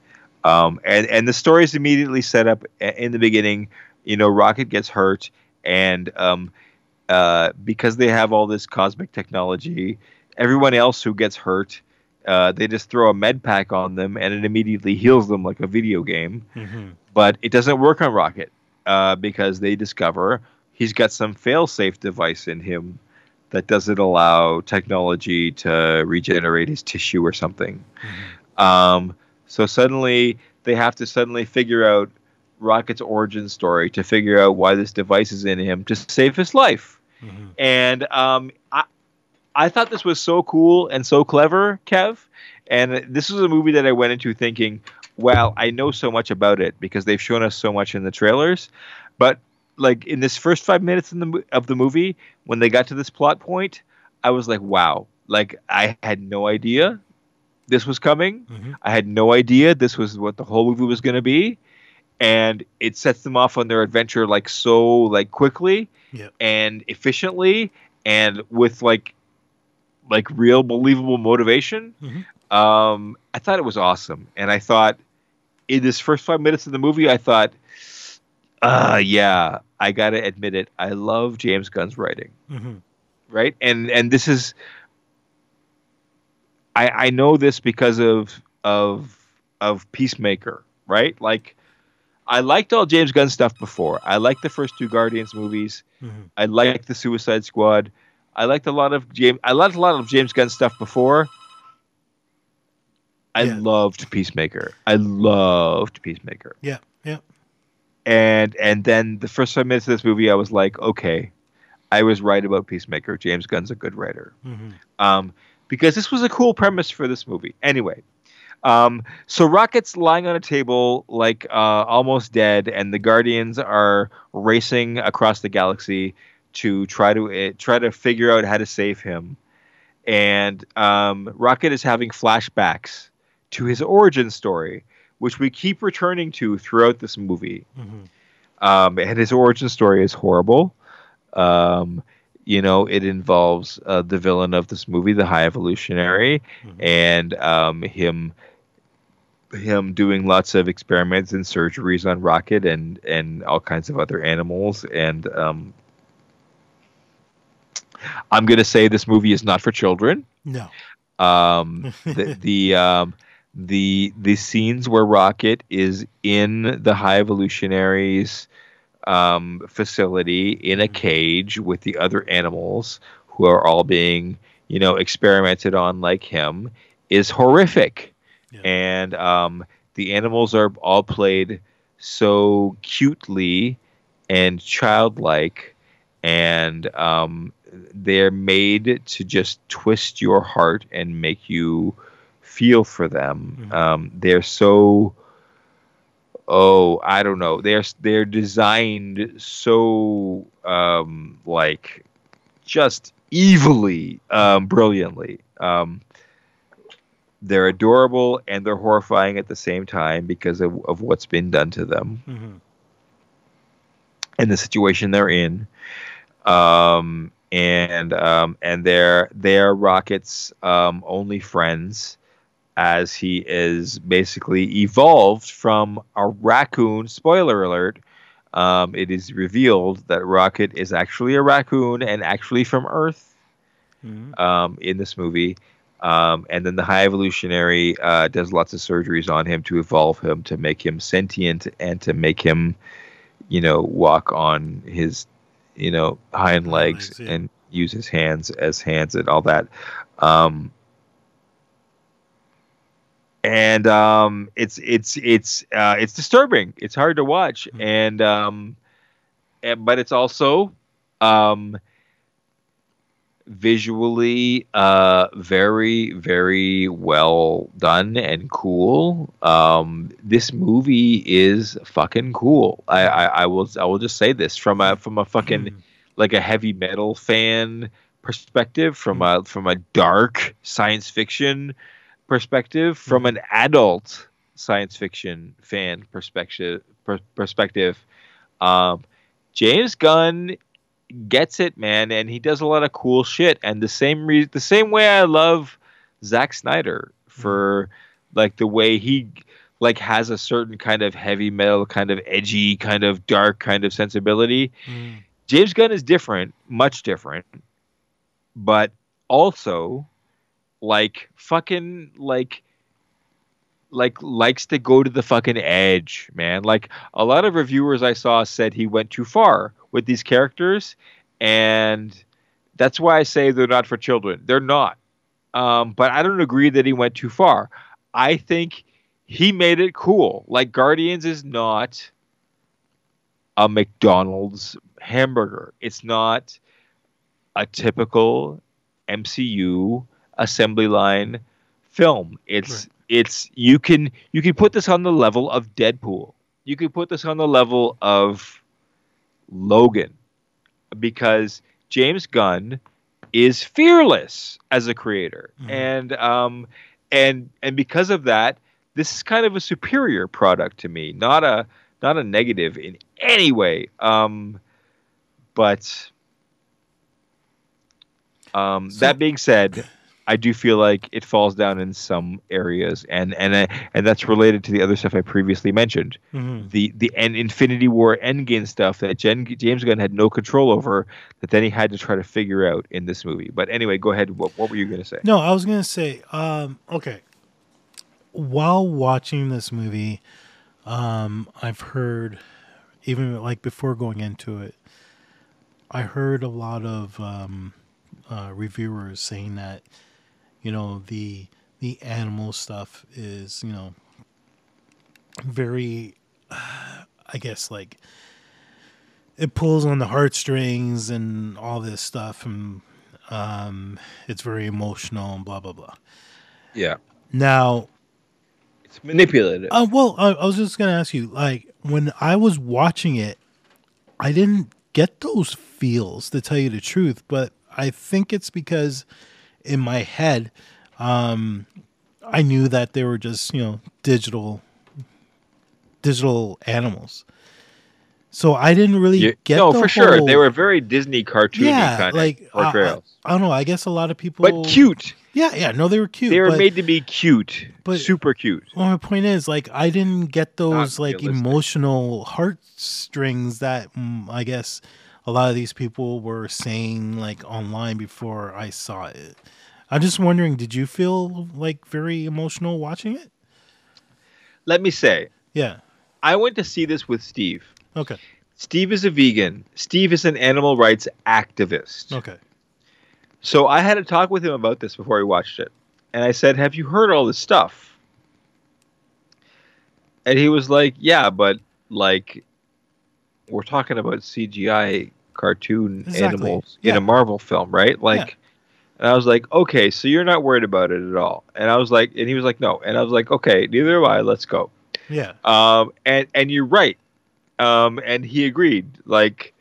[SPEAKER 1] Um, and and the story is immediately set up in the beginning. You know, Rocket gets hurt, and um, uh, because they have all this cosmic technology, everyone else who gets hurt. Uh, they just throw a med pack on them and it immediately heals them like a video game
[SPEAKER 2] Mhm.
[SPEAKER 1] but it doesn't work on Rocket uh, because they discover he's got some fail-safe device in him that doesn't allow technology to regenerate his tissue or something.
[SPEAKER 2] Mhm.
[SPEAKER 1] Um, so suddenly they have to suddenly figure out Rocket's origin story to figure out why this device is in him to save his life.
[SPEAKER 2] Mhm.
[SPEAKER 1] And um, I, I thought this was so cool and so clever, Kev. And this was a movie that I went into thinking, well, I know so much about it because they've shown us so much in the trailers. But like in this first five minutes in the, of the movie, when they got to this plot point, I was like, wow, like I had no idea this was coming.
[SPEAKER 2] Mhm.
[SPEAKER 1] I had no idea this was what the whole movie was going to be. And it sets them off on their adventure like so like quickly
[SPEAKER 2] Yep.
[SPEAKER 1] and efficiently and with like like real believable motivation.
[SPEAKER 2] Mhm.
[SPEAKER 1] Um, I thought it was awesome, and I thought in this first five minutes of the movie, I thought, uh, yeah, I gotta admit it, I love James Gunn's writing,
[SPEAKER 2] Mhm.
[SPEAKER 1] right? And and this is, I I know this because of of of Peacemaker, right? Like. I liked all James Gunn stuff before. I liked the first two Guardians movies.
[SPEAKER 2] Mhm.
[SPEAKER 1] I liked the Suicide Squad. I liked a lot of James. I liked a lot of James Gunn stuff before. I
[SPEAKER 2] Yeah.
[SPEAKER 1] loved Peacemaker. I loved Peacemaker.
[SPEAKER 2] Yeah. Yeah.
[SPEAKER 1] And and then the first five minutes of this movie, I was like, okay, I was right about Peacemaker. James Gunn's a good writer.
[SPEAKER 2] Mhm.
[SPEAKER 1] Um, because this was a cool premise for this movie. Anyway, um, so Rocket's lying on a table, like uh, almost dead, and the Guardians are racing across the galaxy to try to uh, try to figure out how to save him. And um, Rocket is having flashbacks to his origin story, which we keep returning to throughout this movie.
[SPEAKER 2] Mhm.
[SPEAKER 1] Um, and his origin story is horrible. Um, you know, it involves uh, the villain of this movie, the High Evolutionary,
[SPEAKER 2] Mhm.
[SPEAKER 1] and um, him him doing lots of experiments and surgeries on Rocket and and all kinds of other animals. And um, I'm gonna say this movie is not for children
[SPEAKER 2] No.
[SPEAKER 1] um, the the um, the the scenes where Rocket is in the High Evolutionaries um, facility in a
[SPEAKER 2] Mhm.
[SPEAKER 1] cage with the other animals who are all being you know experimented on like him is horrific,
[SPEAKER 2] Yeah.
[SPEAKER 1] and um, the animals are all played so cutely and childlike and um, they're made to just twist your heart and make you feel for them.
[SPEAKER 2] Mhm.
[SPEAKER 1] Um, they're so oh I don't know they're they're designed so um, like just evilly um, brilliantly. Um, they're adorable and they're horrifying at the same time because of, of what's been done to them
[SPEAKER 2] Mhm.
[SPEAKER 1] and the situation they're in. Um, and um, and they're they're Rocket's um, only friends. As he is basically evolved from a raccoon. Spoiler alert. Um, it is revealed that Rocket is actually a raccoon and actually from Earth
[SPEAKER 2] Mhm.
[SPEAKER 1] um, in this movie. Um, and then the High Evolutionary uh, does lots of surgeries on him to evolve him, to make him sentient, and to make him, you know, walk on his, you know, hind legs
[SPEAKER 2] legs, yeah.
[SPEAKER 1] and use his hands as hands and all that. Um, and um, it's it's it's uh, it's disturbing. It's hard to watch,
[SPEAKER 2] Mhm.
[SPEAKER 1] and um, and, but it's also um, visually uh, very very well done and cool. Um, this movie is fucking cool. I, I I will I will just say this from a from a fucking
[SPEAKER 2] Mhm.
[SPEAKER 1] like a heavy metal fan perspective, from a from a dark science fiction perspective, from an adult science fiction fan perspective per, perspective. Um, James Gunn gets it, man, and he does a lot of cool shit. And the same re- the same way I love Zack Snyder for like the way he like has a certain kind of heavy metal, kind of edgy, kind of dark, kind of sensibility.
[SPEAKER 2] Mhm.
[SPEAKER 1] James Gunn is different, much different, but also like fucking like like likes to go to the fucking edge, man. Like a lot of reviewers I saw said he went too far with these characters and that's why I say they're not for children. They're not. Um, but I don't agree that he went too far. I think he made it cool. Like Guardians is not a McDonald's hamburger. It's not a typical MCU assembly line film. It's
[SPEAKER 2] Right.
[SPEAKER 1] it's you can you can put this on the level of Deadpool. You can put this on the level of Logan because James Gunn is fearless as a creator.
[SPEAKER 2] Mhm.
[SPEAKER 1] And um and and because of that, this is kind of a superior product to me, not a not a negative in any way. Um but um
[SPEAKER 2] So-
[SPEAKER 1] that being said, I do feel like it falls down in some areas, and and uh, and that's related to the other stuff I previously mentioned.
[SPEAKER 2] Mhm.
[SPEAKER 1] The the end Infinity War Endgame stuff that Jen, James Gunn had no control over, that then he had to try to figure out in this movie. But anyway, go ahead. What, what were you going to say?
[SPEAKER 2] No, I was gonna say, um, okay. While watching this movie, um, I've heard, even like before going into it, I heard a lot of um, uh, reviewers saying that, you know, the the animal stuff is, you know, very, I guess, like it pulls on the heartstrings and all this stuff, and um, it's very emotional and blah blah blah.
[SPEAKER 1] Yeah,
[SPEAKER 2] Now,
[SPEAKER 1] it's manipulative.
[SPEAKER 2] uh, well, I, I was just gonna ask you, like, when I was watching it, I didn't get those feels to tell you the truth, but I think it's because in my head, um, I knew that they were just you know digital, digital animals. So I didn't really
[SPEAKER 1] You-
[SPEAKER 2] get
[SPEAKER 1] no, for sure. They were very Disney cartoony
[SPEAKER 2] yeah,
[SPEAKER 1] kind
[SPEAKER 2] like
[SPEAKER 1] of portrayals,
[SPEAKER 2] I, I don't know. I guess a lot of people,
[SPEAKER 1] but cute.
[SPEAKER 2] Yeah, yeah. No, they were cute.
[SPEAKER 1] They were
[SPEAKER 2] but-
[SPEAKER 1] made to be cute,
[SPEAKER 2] but-
[SPEAKER 1] super cute.
[SPEAKER 2] Well, my point is, like, I didn't get those like
[SPEAKER 1] realistic.
[SPEAKER 2] emotional heartstrings that mm, I guess a lot of these people were saying like online before I saw it. I'm just wondering, did you feel like very emotional watching it?
[SPEAKER 1] Let me say,
[SPEAKER 2] Yeah.
[SPEAKER 1] I went to see this with Steve.
[SPEAKER 2] Okay.
[SPEAKER 1] Steve is a vegan. Steve is an animal rights activist.
[SPEAKER 2] Okay.
[SPEAKER 1] So I had a talk with him about this before he watched it. And I said, Have you heard all this stuff? And he was like, Yeah, but like we're talking about CGI cartoon
[SPEAKER 2] Exactly.
[SPEAKER 1] animals in a Marvel film, right? Like and I was like, Okay, so you're not worried about it at all. And I was like and he was like, No. And I was like, Okay, neither am I, let's go.
[SPEAKER 2] Yeah.
[SPEAKER 1] Um, and and you're right. Um, and he agreed. Like,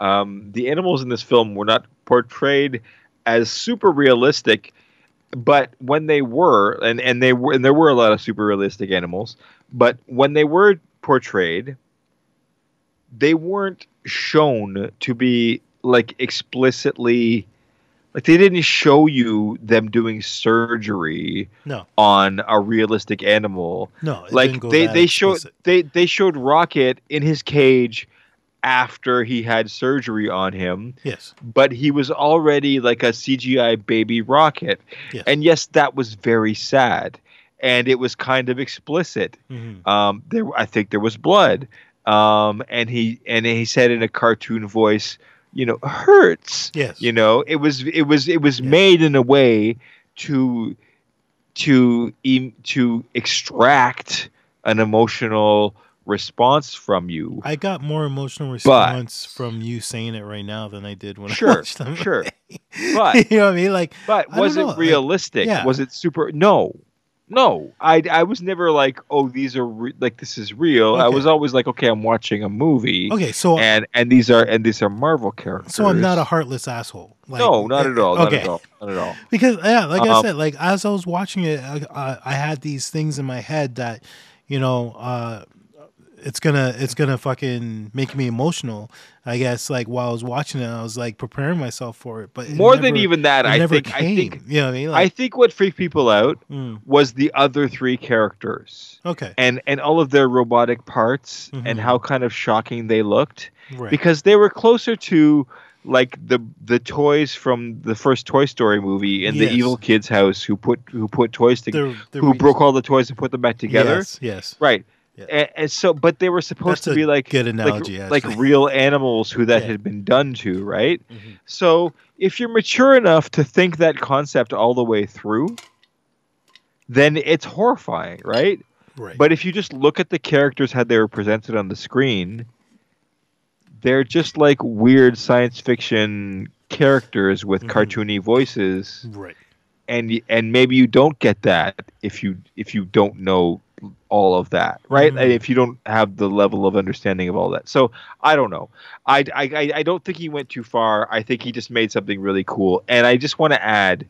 [SPEAKER 1] um, the animals in this film were not portrayed as super realistic, but when they were, and and they were, and there were a lot of super realistic animals, but when they were portrayed, they weren't shown to be like explicitly like they didn't show you them doing surgery
[SPEAKER 2] No,
[SPEAKER 1] on a realistic animal.
[SPEAKER 2] no.
[SPEAKER 1] like they they showed
[SPEAKER 2] explicit.
[SPEAKER 1] they they showed Rocket in his cage after he had surgery on him,
[SPEAKER 2] Yes.
[SPEAKER 1] but he was already like a CGI baby Rocket.
[SPEAKER 2] Yes.
[SPEAKER 1] And yes, that was very sad, and it was kind of explicit.
[SPEAKER 2] Mhm.
[SPEAKER 1] Um, there, I think there was blood. Um, and he and he said in a cartoon voice, you know, hurts.
[SPEAKER 2] Yes.
[SPEAKER 1] You know, it was it was it was
[SPEAKER 2] Yeah.
[SPEAKER 1] made in a way to to to extract an emotional response from you.
[SPEAKER 2] I got more emotional response from you saying it right now than I did when I
[SPEAKER 1] Sure,
[SPEAKER 2] watched them.
[SPEAKER 1] sure. But
[SPEAKER 2] you know what I mean? Like,
[SPEAKER 1] but was it
[SPEAKER 2] like,
[SPEAKER 1] realistic?
[SPEAKER 2] yeah.
[SPEAKER 1] Was it super? No, no. I I was never like, oh, these are re- like this is real. I was always like, okay, I'm watching a movie.
[SPEAKER 2] okay, so
[SPEAKER 1] and and these are and these are Marvel characters.
[SPEAKER 2] so I'm not a heartless asshole. Like,
[SPEAKER 1] no, not at all. Not
[SPEAKER 2] okay.
[SPEAKER 1] at all. Not at all.
[SPEAKER 2] Because yeah, like I
[SPEAKER 1] Um,
[SPEAKER 2] said, like as I was watching it, I, I, I had these things in my head that, you know, uh, it's gonna it's gonna fucking make me emotional. I guess like while I was watching it, I was like preparing myself for it. But it
[SPEAKER 1] More than even that, I
[SPEAKER 2] never
[SPEAKER 1] think
[SPEAKER 2] came.
[SPEAKER 1] I think
[SPEAKER 2] you know what I mean?
[SPEAKER 1] I think what freaked people out
[SPEAKER 2] mm,
[SPEAKER 1] was the other three characters
[SPEAKER 2] okay,
[SPEAKER 1] and and all of their robotic parts
[SPEAKER 2] Mhm.
[SPEAKER 1] and how kind of shocking they looked
[SPEAKER 2] right.
[SPEAKER 1] because they were closer to like the the toys from the first Toy Story movie in
[SPEAKER 2] Yes.
[SPEAKER 1] the evil kid's house who put who put toys together who
[SPEAKER 2] re-
[SPEAKER 1] broke all the toys and put them back together
[SPEAKER 2] Yes, yes.
[SPEAKER 1] right. And, and so but they were supposed
[SPEAKER 2] That's
[SPEAKER 1] to be like
[SPEAKER 2] good
[SPEAKER 1] like,
[SPEAKER 2] analogy,
[SPEAKER 1] like
[SPEAKER 2] actually.
[SPEAKER 1] real animals who that
[SPEAKER 2] Yeah.
[SPEAKER 1] had been done to right
[SPEAKER 2] Mhm.
[SPEAKER 1] so if you're mature enough to think that concept all the way through then it's horrifying right
[SPEAKER 2] Right.
[SPEAKER 1] but if you just look at the characters how they were presented on the screen, they're just like weird science fiction characters with
[SPEAKER 2] Mhm.
[SPEAKER 1] cartoony voices,
[SPEAKER 2] right.
[SPEAKER 1] and and maybe you don't get that if you if you don't know all of that, right?
[SPEAKER 2] Mhm.
[SPEAKER 1] And if you don't have the level of understanding of all that. So I don't know. I, I I- I don't think he went too far. I think he just made something really cool. And I just want to add,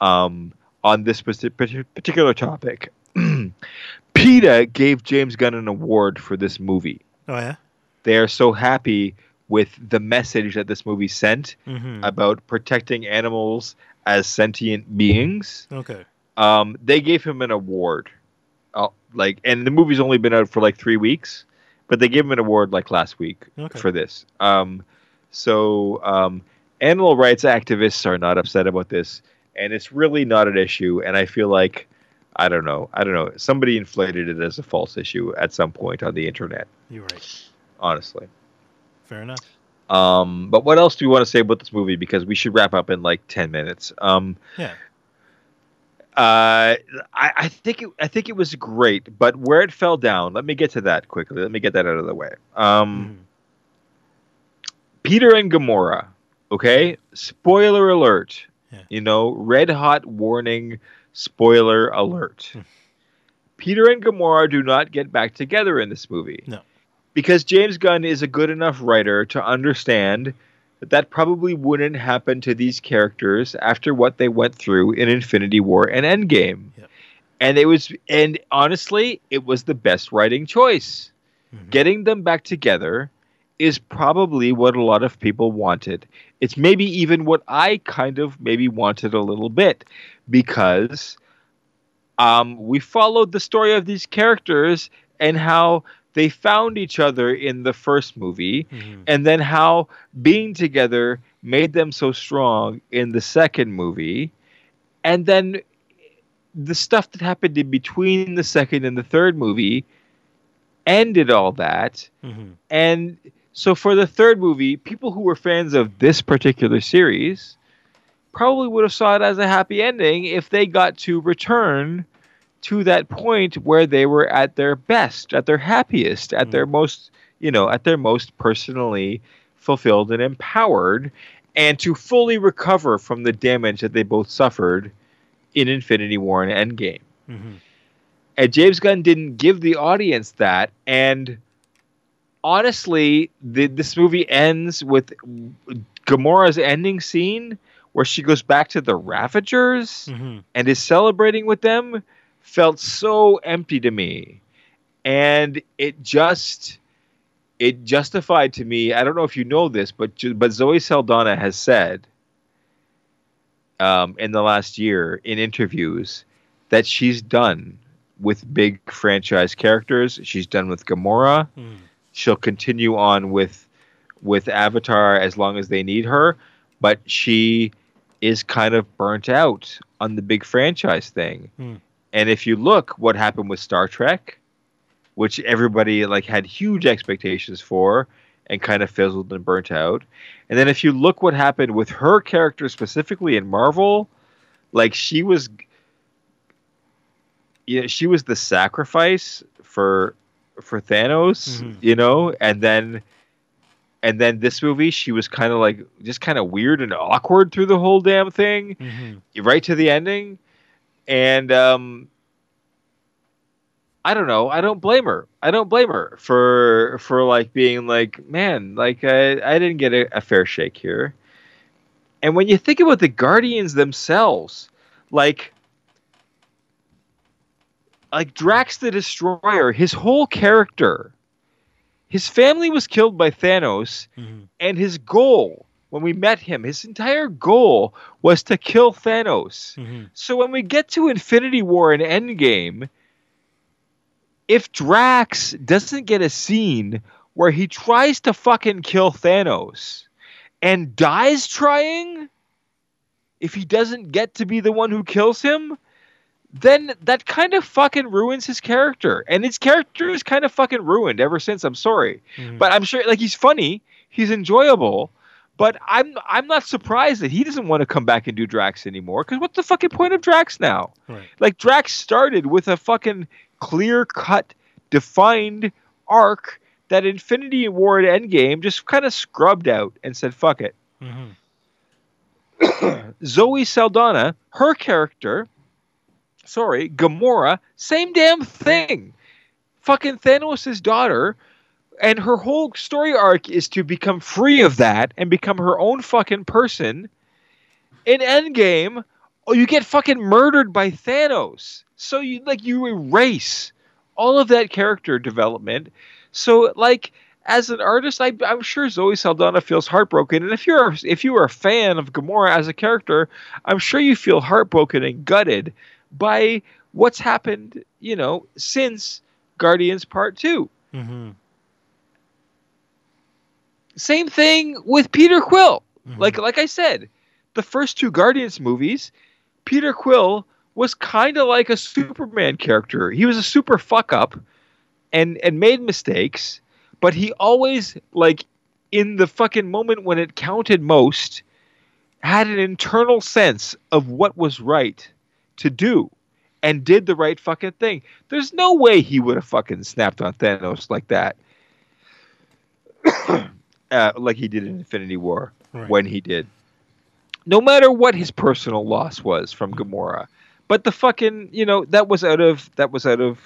[SPEAKER 1] um, on this particular topic, PETA gave James Gunn an award for this movie.
[SPEAKER 2] Oh yeah.
[SPEAKER 1] They are so happy with the message that this movie sent
[SPEAKER 2] Mm-hmm.
[SPEAKER 1] about protecting animals as sentient beings.
[SPEAKER 2] okay.
[SPEAKER 1] Um, they gave him an award. Uh, like, and the movie's only been out for like three weeks, but they gave him an award like last week
[SPEAKER 2] Okay.
[SPEAKER 1] for this. Um, so um, animal rights activists are not upset about this, and it's really not an issue. And I feel like, I don't know, I don't know, somebody inflated it as a false issue at some point on the internet.
[SPEAKER 2] You're right.
[SPEAKER 1] Honestly.
[SPEAKER 2] Fair enough.
[SPEAKER 1] Um, but what else do you want to say about this movie? Because we should wrap up in like ten minutes. Um,
[SPEAKER 2] Yeah.
[SPEAKER 1] Uh, I, I think it, I think it was great, but where it fell down. Let me get to that quickly. Let me get that out of the way. Um,
[SPEAKER 2] Mhm.
[SPEAKER 1] Peter and Gamora. Okay, spoiler alert.
[SPEAKER 2] Yeah.
[SPEAKER 1] You know, red hot warning. Spoiler alert.
[SPEAKER 2] Hmm.
[SPEAKER 1] Peter and Gamora do not get back together in this movie.
[SPEAKER 2] No.
[SPEAKER 1] Because James Gunn is a good enough writer to understand that that probably wouldn't happen to these characters after what they went through in Infinity War and Endgame.
[SPEAKER 2] Yep.
[SPEAKER 1] And it was and honestly, it was the best writing choice.
[SPEAKER 2] Mhm.
[SPEAKER 1] Getting them back together is probably what a lot of people wanted. It's maybe even what I kind of maybe wanted a little bit because um, we followed the story of these characters and how they found each other in the first movie
[SPEAKER 2] Mhm.
[SPEAKER 1] and then how being together made them so strong in the second movie and then the stuff that happened in between the second and the third movie ended all that
[SPEAKER 2] Mhm.
[SPEAKER 1] and so for the third movie people who were fans of this particular series probably would have saw it as a happy ending if they got to return to that point where they were at their best at their happiest at
[SPEAKER 2] Mm.
[SPEAKER 1] their most you know at their most personally fulfilled and empowered and to fully recover from the damage that they both suffered in Infinity War and Endgame
[SPEAKER 2] Mhm.
[SPEAKER 1] and James Gunn didn't give the audience that. And honestly, the, this movie ends with Gamora's ending scene where she goes back to the Ravagers
[SPEAKER 2] Mhm.
[SPEAKER 1] and is celebrating with them felt so empty to me. And it just it justified to me. I don't know if you know this, but but Zoe Saldana has said um, in the last year in interviews that she's done with big franchise characters. She's done with Gamora.
[SPEAKER 2] Mm.
[SPEAKER 1] She'll continue on with with Avatar as long as they need her, but she is kind of burnt out on the big franchise thing.
[SPEAKER 2] Hmm.
[SPEAKER 1] And if you look what happened with Star Trek, which everybody like had huge expectations for and kind of fizzled and burnt out. And then if you look what happened with her character specifically in Marvel, like she was yeah, she was the sacrifice for for Thanos,
[SPEAKER 2] Mhm.
[SPEAKER 1] you know, and then and then this movie she was kind of like just kind of weird and awkward through the whole damn thing
[SPEAKER 2] Mhm.
[SPEAKER 1] right to the ending and um i don't know. I don't blame her. I don't blame her for for like being like man like i, I didn't get a, a fair shake here. And when you think about the guardians themselves like like drax the destroyer his whole character his family was killed by thanos
[SPEAKER 2] Mhm.
[SPEAKER 1] and his goal when we met him his entire goal was to kill thanos
[SPEAKER 2] Mhm.
[SPEAKER 1] so when we get to Infinity War and Endgame, if Drax doesn't get a scene where he tries to fucking kill Thanos and dies trying, if he doesn't get to be the one who kills him, then that kind of fucking ruins his character. And his character is kind of fucking ruined ever since. I'm sorry.
[SPEAKER 2] Mhm.
[SPEAKER 1] But I'm sure like he's funny, he's enjoyable, but I'm I'm not surprised that he doesn't want to come back and do Drax anymore. Because what's the fucking point of Drax now?
[SPEAKER 2] Right.
[SPEAKER 1] Like Drax started with a fucking clear cut, defined arc that Infinity War and Endgame just kind of scrubbed out and said fuck it.
[SPEAKER 2] Mhm.
[SPEAKER 1] Zoe Saldana, her character, sorry, Gamora, same damn thing. Fucking Thanos' daughter, and her whole story arc is to become free of that and become her own fucking person. In Endgame, oh, you get fucking murdered by Thanos. So you like you erase all of that character development. So like as an artist, I, I'm sure Zoe Saldana feels heartbroken. And if you're if you are a fan of Gamora as a character, I'm sure you feel heartbroken and gutted by what's happened. You know, since Guardians Part Two.
[SPEAKER 2] Mhm.
[SPEAKER 1] Same thing with Peter Quill.
[SPEAKER 2] Mhm.
[SPEAKER 1] Like like I said, the first two Guardians movies, Peter Quill was kind of like a Superman character. He was a super fuck up and and made mistakes, but he always like in the fucking moment when it counted most had an internal sense of what was right to do and did the right fucking thing. There's no way he would have fucking snapped on Thanos like that. Uh, like he did in Infinity War
[SPEAKER 2] Right.
[SPEAKER 1] when he did. No matter what his personal loss was from Gamora, but the fucking you know that was out of that was out of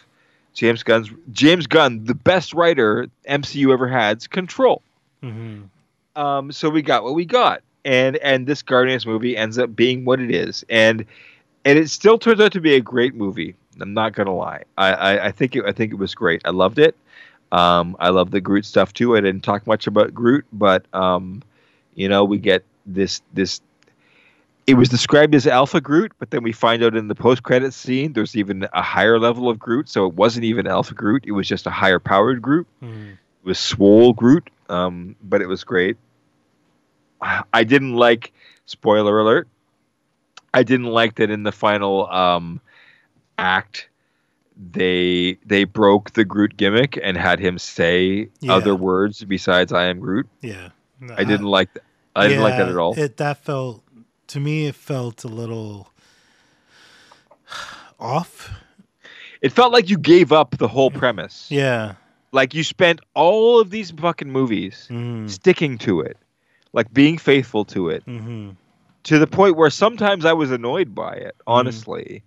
[SPEAKER 1] James Gunn's James Gunn, the best writer MCU ever had's control.
[SPEAKER 2] Mhm.
[SPEAKER 1] Um, so we got what we got, and and this Guardians movie ends up being what it is, and and it still turns out to be a great movie. I'm not gonna lie, I I, I think it I think it was great. I loved it. Um, I love the Groot stuff too. I didn't talk much about Groot, but um, you know we get this this. It was described as Alpha Groot, but then we find out in the post-credit scene there's even a higher level of Groot, so it wasn't even Alpha Groot. It was just a higher powered Groot
[SPEAKER 2] Mhm.
[SPEAKER 1] it was swole Groot, um, but it was great. I didn't like spoiler alert. I didn't like that in the final um, act they they broke the Groot gimmick and had him say
[SPEAKER 2] Yeah.
[SPEAKER 1] other words besides "I am Groot."
[SPEAKER 2] Yeah.
[SPEAKER 1] I didn't like that. I didn't like that at all.
[SPEAKER 2] It that felt to me. It felt a little off.
[SPEAKER 1] It felt like you gave up the whole premise.
[SPEAKER 2] Yeah.
[SPEAKER 1] Like you spent all of these fucking movies
[SPEAKER 2] hmm
[SPEAKER 1] sticking to it, like being faithful to it.
[SPEAKER 2] hmm
[SPEAKER 1] to the point where sometimes I was annoyed by it, honestly.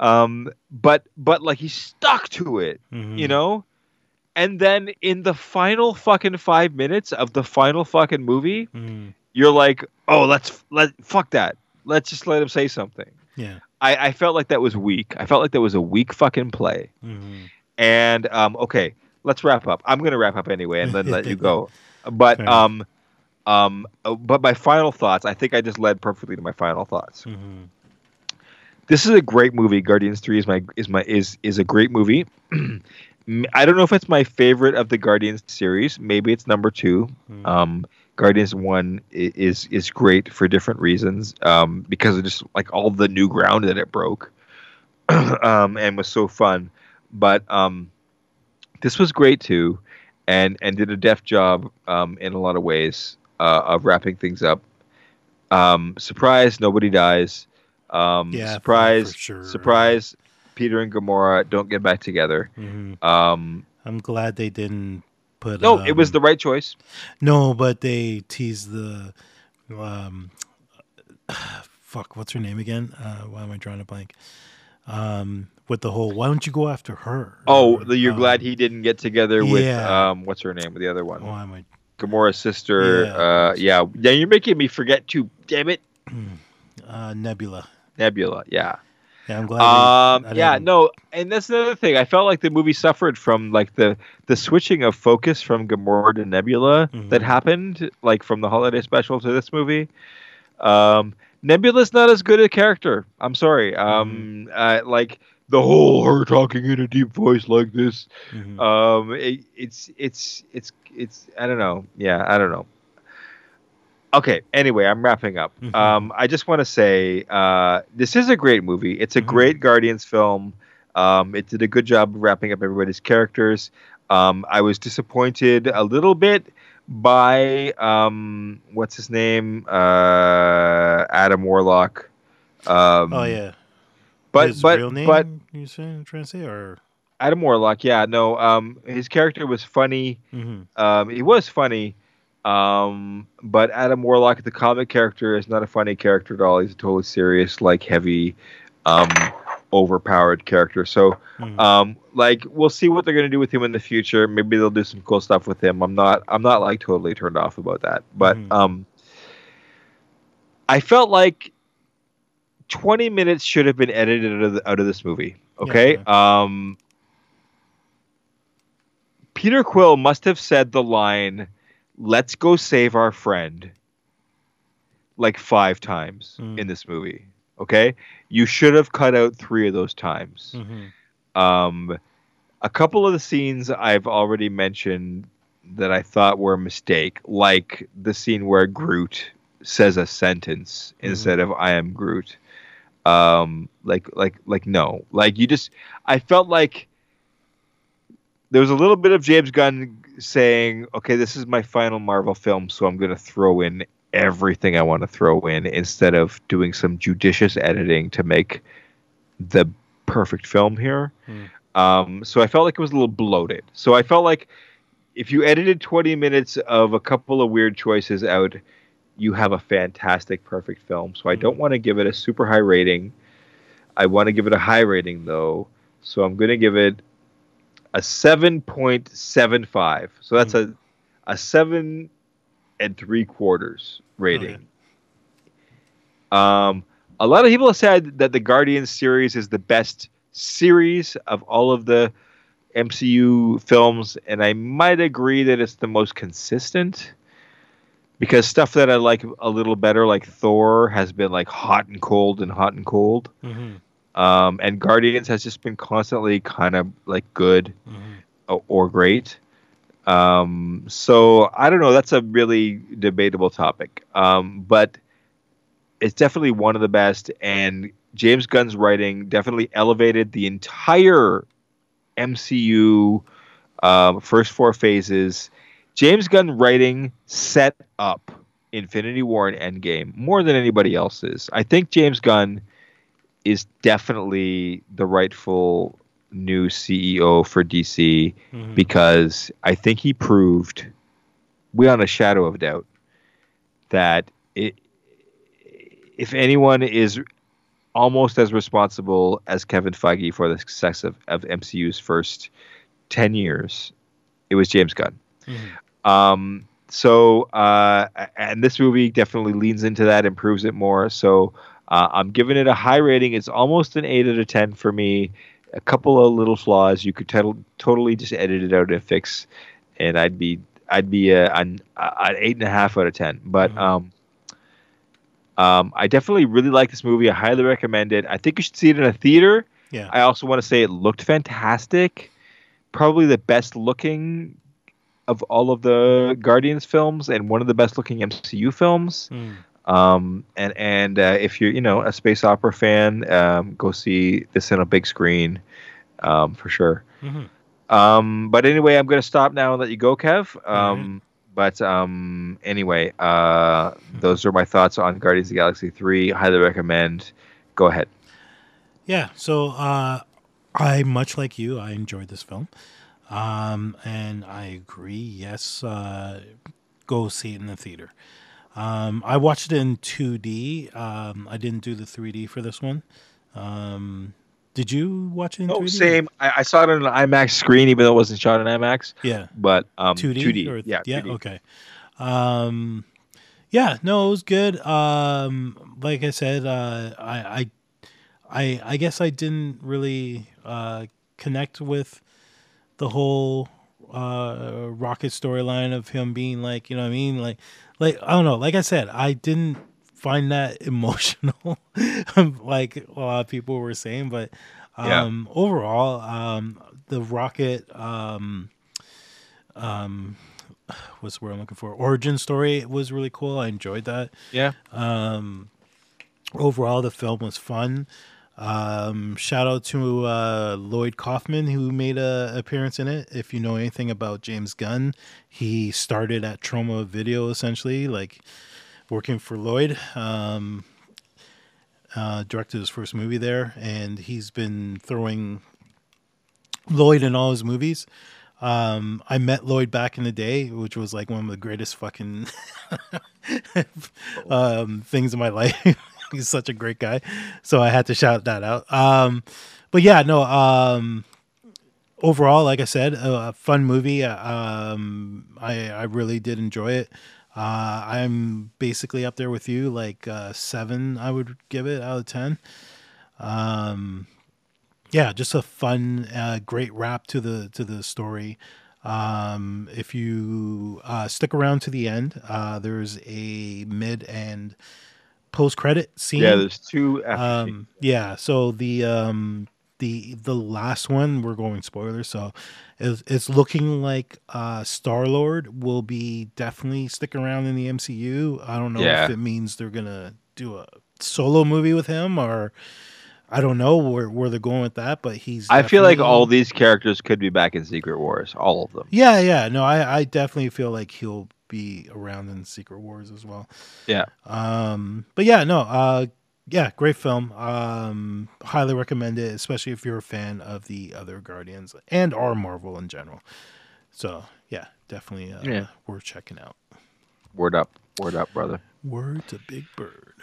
[SPEAKER 1] Um, but but like he stuck to it,
[SPEAKER 2] hmm
[SPEAKER 1] you know. And then in the final fucking five minutes of the final fucking movie,
[SPEAKER 2] hmm
[SPEAKER 1] you're like, oh, let's let fuck that. Let's just let him say something.
[SPEAKER 2] Yeah.
[SPEAKER 1] I, I felt like that was weak. I felt like that was a weak fucking play.
[SPEAKER 2] hmm
[SPEAKER 1] And um, okay, let's wrap up. I'm gonna wrap up anyway, and then let you go. But
[SPEAKER 2] Fair
[SPEAKER 1] um, Um, uh, but my final thoughts, I think I just led perfectly to my final thoughts.
[SPEAKER 2] Mm-hmm.
[SPEAKER 1] This is a great movie. Guardians Three is my is my is is a great movie. I don't know if it's my favorite of the Guardians series. Maybe it's number 2
[SPEAKER 2] Mm.
[SPEAKER 1] Um, Guardians One is is great for different reasons. Um, because of just like all the new ground that it broke, um, and was so fun. But um, this was great too, and and did a deft job um, in a lot of ways uh, of wrapping things up. Um, surprise, nobody dies. Um,
[SPEAKER 2] Yeah,
[SPEAKER 1] surprise,
[SPEAKER 2] sure.
[SPEAKER 1] surprise. Peter and Gamora don't get back together.
[SPEAKER 2] Mhm.
[SPEAKER 1] Um,
[SPEAKER 2] I'm glad they didn't put.
[SPEAKER 1] no, it was
[SPEAKER 2] um,
[SPEAKER 1] the right choice.
[SPEAKER 2] No, but they teased the um fuck, what's her name again? Uh why am I drawing a blank? Um with the whole why don't you go after her?
[SPEAKER 1] Oh,
[SPEAKER 2] Or,
[SPEAKER 1] you're
[SPEAKER 2] um,
[SPEAKER 1] glad he didn't get together with
[SPEAKER 2] yeah.
[SPEAKER 1] um, what's her name? With the other one,
[SPEAKER 2] Why am I
[SPEAKER 1] Gamora's sister.
[SPEAKER 2] Yeah.
[SPEAKER 1] Uh, yeah, yeah. You're making me forget to. Damn it,
[SPEAKER 2] uh Nebula.
[SPEAKER 1] Nebula. Yeah.
[SPEAKER 2] Yeah, I'm glad
[SPEAKER 1] Um. Yeah.
[SPEAKER 2] didn't-
[SPEAKER 1] No. And that's another thing. I felt like the movie suffered from like the the switching of focus from Gamora to Nebula that
[SPEAKER 2] Mhm.
[SPEAKER 1] happened, like from the holiday special to this movie. Um. Nebula's not as good a character. I'm sorry. Um. Uh, like the whole her talking in a deep voice like this.
[SPEAKER 2] Mhm.
[SPEAKER 1] um it, it's it's it's it's i don't know yeah i don't know okay anyway i'm wrapping up
[SPEAKER 2] Mhm.
[SPEAKER 1] um i just want to say uh this is a great movie it's a
[SPEAKER 2] Mhm.
[SPEAKER 1] great guardians film um it did a good job of wrapping up everybody's characters um i was disappointed a little bit by um what's his name uh adam warlock um
[SPEAKER 2] oh yeah.
[SPEAKER 1] but
[SPEAKER 2] His
[SPEAKER 1] but
[SPEAKER 2] real name
[SPEAKER 1] but
[SPEAKER 2] you saying trying to say or
[SPEAKER 1] adam warlock yeah no um his character was funny
[SPEAKER 2] Mhm.
[SPEAKER 1] um, he was funny, um, but Adam Warlock, the comic character, is not a funny character at all. He's a totally serious, like heavy, um, overpowered character. So,
[SPEAKER 2] Mhm.
[SPEAKER 1] um, like, we'll see what they're gonna do with him in the future. Maybe they'll do some cool stuff with him. I'm not, I'm not like totally turned off about that, but
[SPEAKER 2] Mhm.
[SPEAKER 1] um, I felt like 20 minutes should have been edited out of, the, out of this movie. Okay. Um, Peter Quill must have said the line, let's go save our friend, like five times
[SPEAKER 2] Mm.
[SPEAKER 1] in this movie. Okay. You should have cut out three of those times.
[SPEAKER 2] Mhm.
[SPEAKER 1] Um, a couple of the scenes I've already mentioned that I thought were a mistake, like the scene where Groot says a sentence
[SPEAKER 2] Mhm.
[SPEAKER 1] instead of "I am Groot." Um, like, like, like, no, like you just. I felt like there was a little bit of James Gunn saying, "Okay, this is my final Marvel film, so I'm going to throw in everything I want to throw in," instead of doing some judicious editing to make the perfect film here.
[SPEAKER 2] Hmm.
[SPEAKER 1] Um, so I felt like it was a little bloated. So I felt like if you edited 20 minutes of a couple of weird choices out, you have a fantastic, perfect film. So I don't want to give it a super high rating. I want to give it a high rating though. So I'm going to give it a 7.75. So that's a a seven and three quarters rating. Um, a lot of people have said that the Guardians series is the best series of all of the MCU films, and I might agree that it's the most consistent. Because stuff that I like a little better, like Thor, has been like hot and cold and hot and cold.
[SPEAKER 2] Mhm.
[SPEAKER 1] Um, and Guardians has just been constantly kind of like good
[SPEAKER 2] Mhm.
[SPEAKER 1] or, or great. Um, so I don't know. That's a really debatable topic. Um, but it's definitely one of the best. And James Gunn's writing definitely elevated the entire MCU um, first four phases. James Gunn writing set up Infinity War and Endgame more than anybody else's. I think James Gunn is definitely the rightful new CEO for DC
[SPEAKER 2] Mhm.
[SPEAKER 1] because I think he proved, beyond a shadow of doubt, that it, if anyone is almost as responsible as Kevin Feige for the success of, of MCU's first 10 years, it was James Gunn.
[SPEAKER 2] Mhm.
[SPEAKER 1] Um, so, uh, and this movie definitely leans into that, improves it more. So, uh, I'm giving it a high rating. It's almost an 8 out of 10 for me. A couple of little flaws you could tel- totally just edit it out and fix, and I'd be I'd be uh, an, an eight and a half out of ten. But
[SPEAKER 2] Mhm.
[SPEAKER 1] um, um, I definitely really like this movie. I highly recommend it. I think you should see it in a theater.
[SPEAKER 2] Yeah.
[SPEAKER 1] I also want to say it looked fantastic. Probably the best looking of all of the Guardians films, and one of the best looking MCU films.
[SPEAKER 2] Mm.
[SPEAKER 1] Um, and and uh, if you're you know a space opera fan, um, go see this in a big screen, um, for sure.
[SPEAKER 2] Mhm.
[SPEAKER 1] Um, but anyway, I'm gonna stop now and let you go, Kev. Um, But um, anyway, uh, those are my thoughts on Guardians of the Galaxy Three. Highly recommend. Go ahead.
[SPEAKER 2] Yeah, so uh, I much like you, I enjoyed this film, um, and I agree. Yes, uh, go see it in the theater. Um, I watched it in 2D. Um, I didn't do the 3D for this one. Um, did you watch it in
[SPEAKER 1] Oh,
[SPEAKER 2] 3D?
[SPEAKER 1] same. I, I saw it on an IMAX screen, even though it wasn't shot in IMAX.
[SPEAKER 2] Yeah.
[SPEAKER 1] But um,
[SPEAKER 2] 2D,
[SPEAKER 1] 2D.
[SPEAKER 2] or
[SPEAKER 1] yeah,
[SPEAKER 2] yeah
[SPEAKER 1] 2D.
[SPEAKER 2] okay um yeah no it was good um like i said uh i i i, I guess i didn't really uh connect with the whole uh rocket storyline of him being like you know what i mean like like i don't know like i said i didn't find that emotional like a lot of people were saying but
[SPEAKER 1] Yeah.
[SPEAKER 2] um overall um the rocket um um what's the word I'm looking for? Origin story was really cool. I enjoyed that.
[SPEAKER 1] Yeah.
[SPEAKER 2] Um overall the film was fun. Um shout out to uh Lloyd Kaufman who made a appearance in it. If you know anything about James Gunn, he started at Troma Video essentially, like working for Lloyd. Um uh, directed his first movie there, and he's been throwing Lloyd in all his movies. Um, I met Lloyd back in the day, which was like one of the greatest fucking um, things in my life. He's such a great guy, so I had to shout that out. Um, but yeah, no. Um, overall, like I said, a, a fun movie. Um, I I really did enjoy it. Uh, I'm basically up there with you, like uh, seven. I would give it out of ten. Um, yeah, just a fun, uh, great wrap to the to the story. Um, if you uh, stick around to the end, uh, there's a mid and post credit scene.
[SPEAKER 1] Yeah, there's two.
[SPEAKER 2] Um, yeah. So the um the the last one we're going spoilers. So it's, it's looking like uh Star Lord will be definitely stick around in the MCU. I don't know
[SPEAKER 1] Yeah.
[SPEAKER 2] if it means they're gonna do a solo movie with him or I don't know where where they're going with that. But he's.
[SPEAKER 1] I feel like all these characters could be back in Secret Wars, all of them.
[SPEAKER 2] Yeah, yeah. No, I I definitely feel like he'll be around in Secret Wars as well.
[SPEAKER 1] Yeah.
[SPEAKER 2] Um, but yeah, no, uh, yeah, great film. Um, highly recommend it, especially if you're a fan of the other Guardians and or Marvel in general. So yeah, definitely uh,
[SPEAKER 1] Yeah.
[SPEAKER 2] worth checking out.
[SPEAKER 1] Word up, word up, brother.
[SPEAKER 2] Word to Big Bird.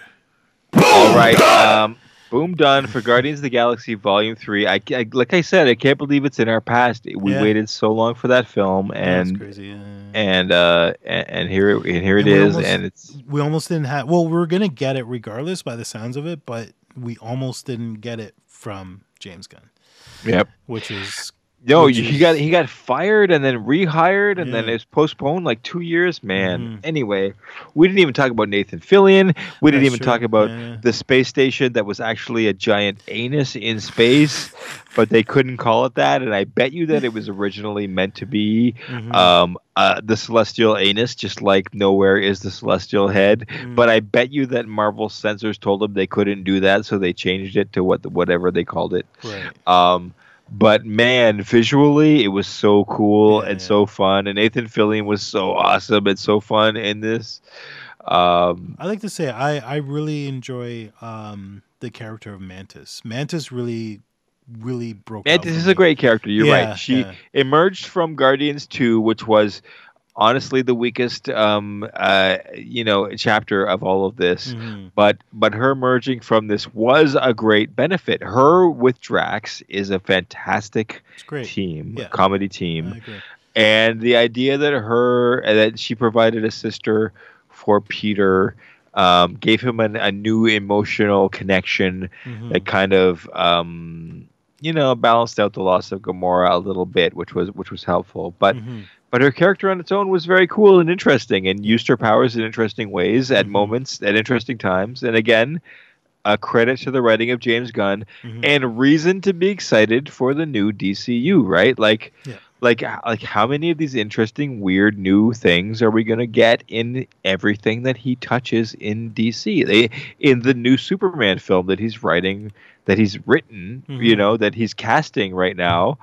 [SPEAKER 1] All right, um, boom, done for Guardians of the Galaxy Volume Three. I, I like I said, I can't believe it's in our past. We
[SPEAKER 2] Yeah.
[SPEAKER 1] waited so long for that film,
[SPEAKER 2] That's
[SPEAKER 1] and
[SPEAKER 2] crazy. yeah.
[SPEAKER 1] and uh, and, and here it, and here it
[SPEAKER 2] And we
[SPEAKER 1] is,
[SPEAKER 2] almost-
[SPEAKER 1] and it's
[SPEAKER 2] we almost didn't have. Well, we are gonna get it regardless by the sounds of it, but we almost didn't get it from James Gunn,
[SPEAKER 1] yep.
[SPEAKER 2] which is
[SPEAKER 1] No,
[SPEAKER 2] Which
[SPEAKER 1] he
[SPEAKER 2] is-
[SPEAKER 1] got he got fired and then rehired and then
[SPEAKER 2] Yeah.
[SPEAKER 1] it was postponed like two years. Man.
[SPEAKER 2] Mhm.
[SPEAKER 1] Anyway, we didn't even talk about Nathan Fillion. We didn't
[SPEAKER 2] That's
[SPEAKER 1] even
[SPEAKER 2] true.
[SPEAKER 1] talk about
[SPEAKER 2] Yeah.
[SPEAKER 1] the space station that was actually a giant anus in space, but they couldn't call it that. And I bet you that it was originally meant to be
[SPEAKER 2] Mhm.
[SPEAKER 1] um, uh, the celestial anus, just like Knowhere is the celestial head.
[SPEAKER 2] Mm.
[SPEAKER 1] But I bet you that Marvel censors told them they couldn't do that, so they changed it to what whatever they called it.
[SPEAKER 2] right.
[SPEAKER 1] Um, but man, visually it was so cool
[SPEAKER 2] Yeah,
[SPEAKER 1] and so fun, and Nathan Fillion was so awesome and so fun in this. Um,
[SPEAKER 2] I like to say I I really enjoy um the character of Mantis. Mantis really really broke.
[SPEAKER 1] Mantis is
[SPEAKER 2] me.
[SPEAKER 1] a great character. You're
[SPEAKER 2] Yeah,
[SPEAKER 1] right. She
[SPEAKER 2] yeah.
[SPEAKER 1] emerged from Guardians Two, which was honestly the weakest, um, uh, you know, chapter of all of this.
[SPEAKER 2] Mhm.
[SPEAKER 1] But but her emerging from this was a great benefit. Her with Drax is a fantastic team,
[SPEAKER 2] Yeah.
[SPEAKER 1] comedy team. And the idea that her that she provided a sister for Peter um, gave him an, a new emotional connection
[SPEAKER 2] Mhm.
[SPEAKER 1] that kind of um, you know, balanced out the loss of Gamora a little bit, which was which was helpful. But
[SPEAKER 2] Mhm.
[SPEAKER 1] But her character on its own was very cool and interesting, and used her powers in interesting ways at
[SPEAKER 2] Mhm.
[SPEAKER 1] moments, at interesting times. And again, a credit to the writing of James Gunn,
[SPEAKER 2] Mhm.
[SPEAKER 1] and reason to be excited for the new DCU, right? Like,
[SPEAKER 2] Yeah.
[SPEAKER 1] like, like, how many of these interesting, weird new things are we gonna get in everything that he touches in DC? They in the new Superman film that he's writing, that he's written, you
[SPEAKER 2] Mhm.
[SPEAKER 1] know, that he's casting right now.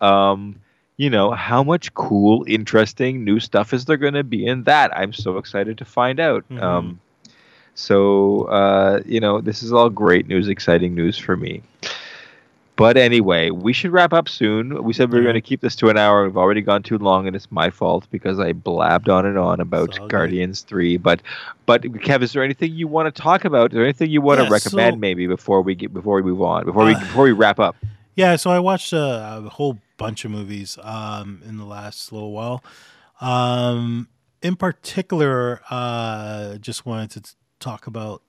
[SPEAKER 1] Um, you know, how much cool, interesting new stuff is there going to be in that? I'm so excited to find out.
[SPEAKER 2] Mhm.
[SPEAKER 1] Um, so, uh, you know, this is all great news, exciting news for me. But anyway, we should wrap up soon. We said we were
[SPEAKER 2] Yeah.
[SPEAKER 1] going to keep this to an hour. We've already gone too long, and it's my fault because I blabbed on and on about
[SPEAKER 2] all good.
[SPEAKER 1] Guardians Three. But, but Kev, is there anything you want to talk about? Is there anything you want
[SPEAKER 2] Yeah,
[SPEAKER 1] to recommend,
[SPEAKER 2] so-
[SPEAKER 1] maybe before we get before we move on, before we
[SPEAKER 2] Uh,
[SPEAKER 1] before we wrap up?
[SPEAKER 2] Yeah, so I watched a, a whole bunch of movies um, in the last little while. Um, in particular, uh, just wanted to talk about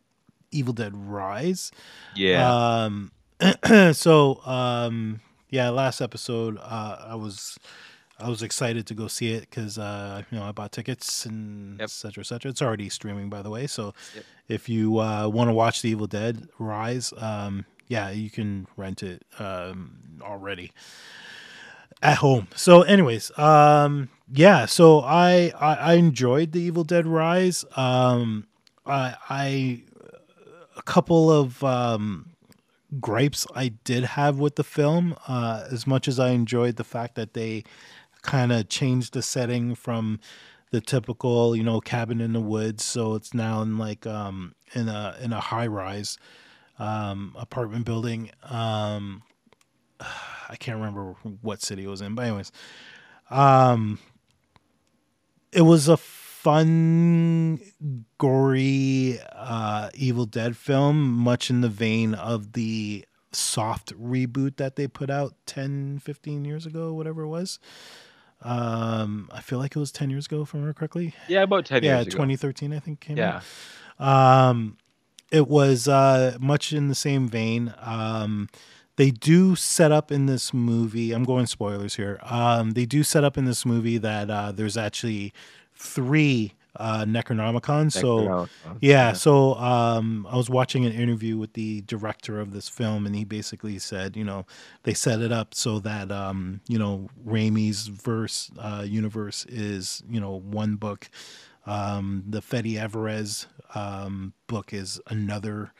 [SPEAKER 2] Evil Dead Rise.
[SPEAKER 1] Yeah.
[SPEAKER 2] Um, so um, yeah, last episode, uh, I was I was excited to go see it because uh, you know I bought tickets and
[SPEAKER 1] Yep.
[SPEAKER 2] et cetera, et cetera. It's already streaming, by the way. So
[SPEAKER 1] Yep.
[SPEAKER 2] if you uh, want to watch The Evil Dead Rise, um, yeah, you can rent it um, already at home. So, anyways, um, yeah, so I, I I enjoyed The Evil Dead Rise. Um, I I a couple of um, gripes I did have with the film. Uh, as much as I enjoyed the fact that they kind of changed the setting from the typical, you know, cabin in the woods, so it's now in like um, in a in a high rise um, apartment building. Um, I can't remember what city it was in, but anyways, um, it was a fun, gory, uh, Evil Dead film, much in the vein of the soft reboot that they put out 10, 15 years ago, whatever it was. Um, I feel like it was 10 years ago, if I remember correctly.
[SPEAKER 1] yeah, about ten
[SPEAKER 2] yeah,
[SPEAKER 1] years ago.
[SPEAKER 2] 2013, I think came out.
[SPEAKER 1] Yeah.
[SPEAKER 2] Um, it was uh, much in the same vein. Um, they do set up in this movie. I'm going spoilers here. Um, they do set up in this movie that uh, there's actually three uh, Necronomicons. So
[SPEAKER 1] Necronomicon.
[SPEAKER 2] yeah, so um, I was watching an interview with the director of this film, and he basically said, you know, they set it up so that um, you know Raimi's verse uh, universe is you know one book, um, the Fede Alvarez um, book is another.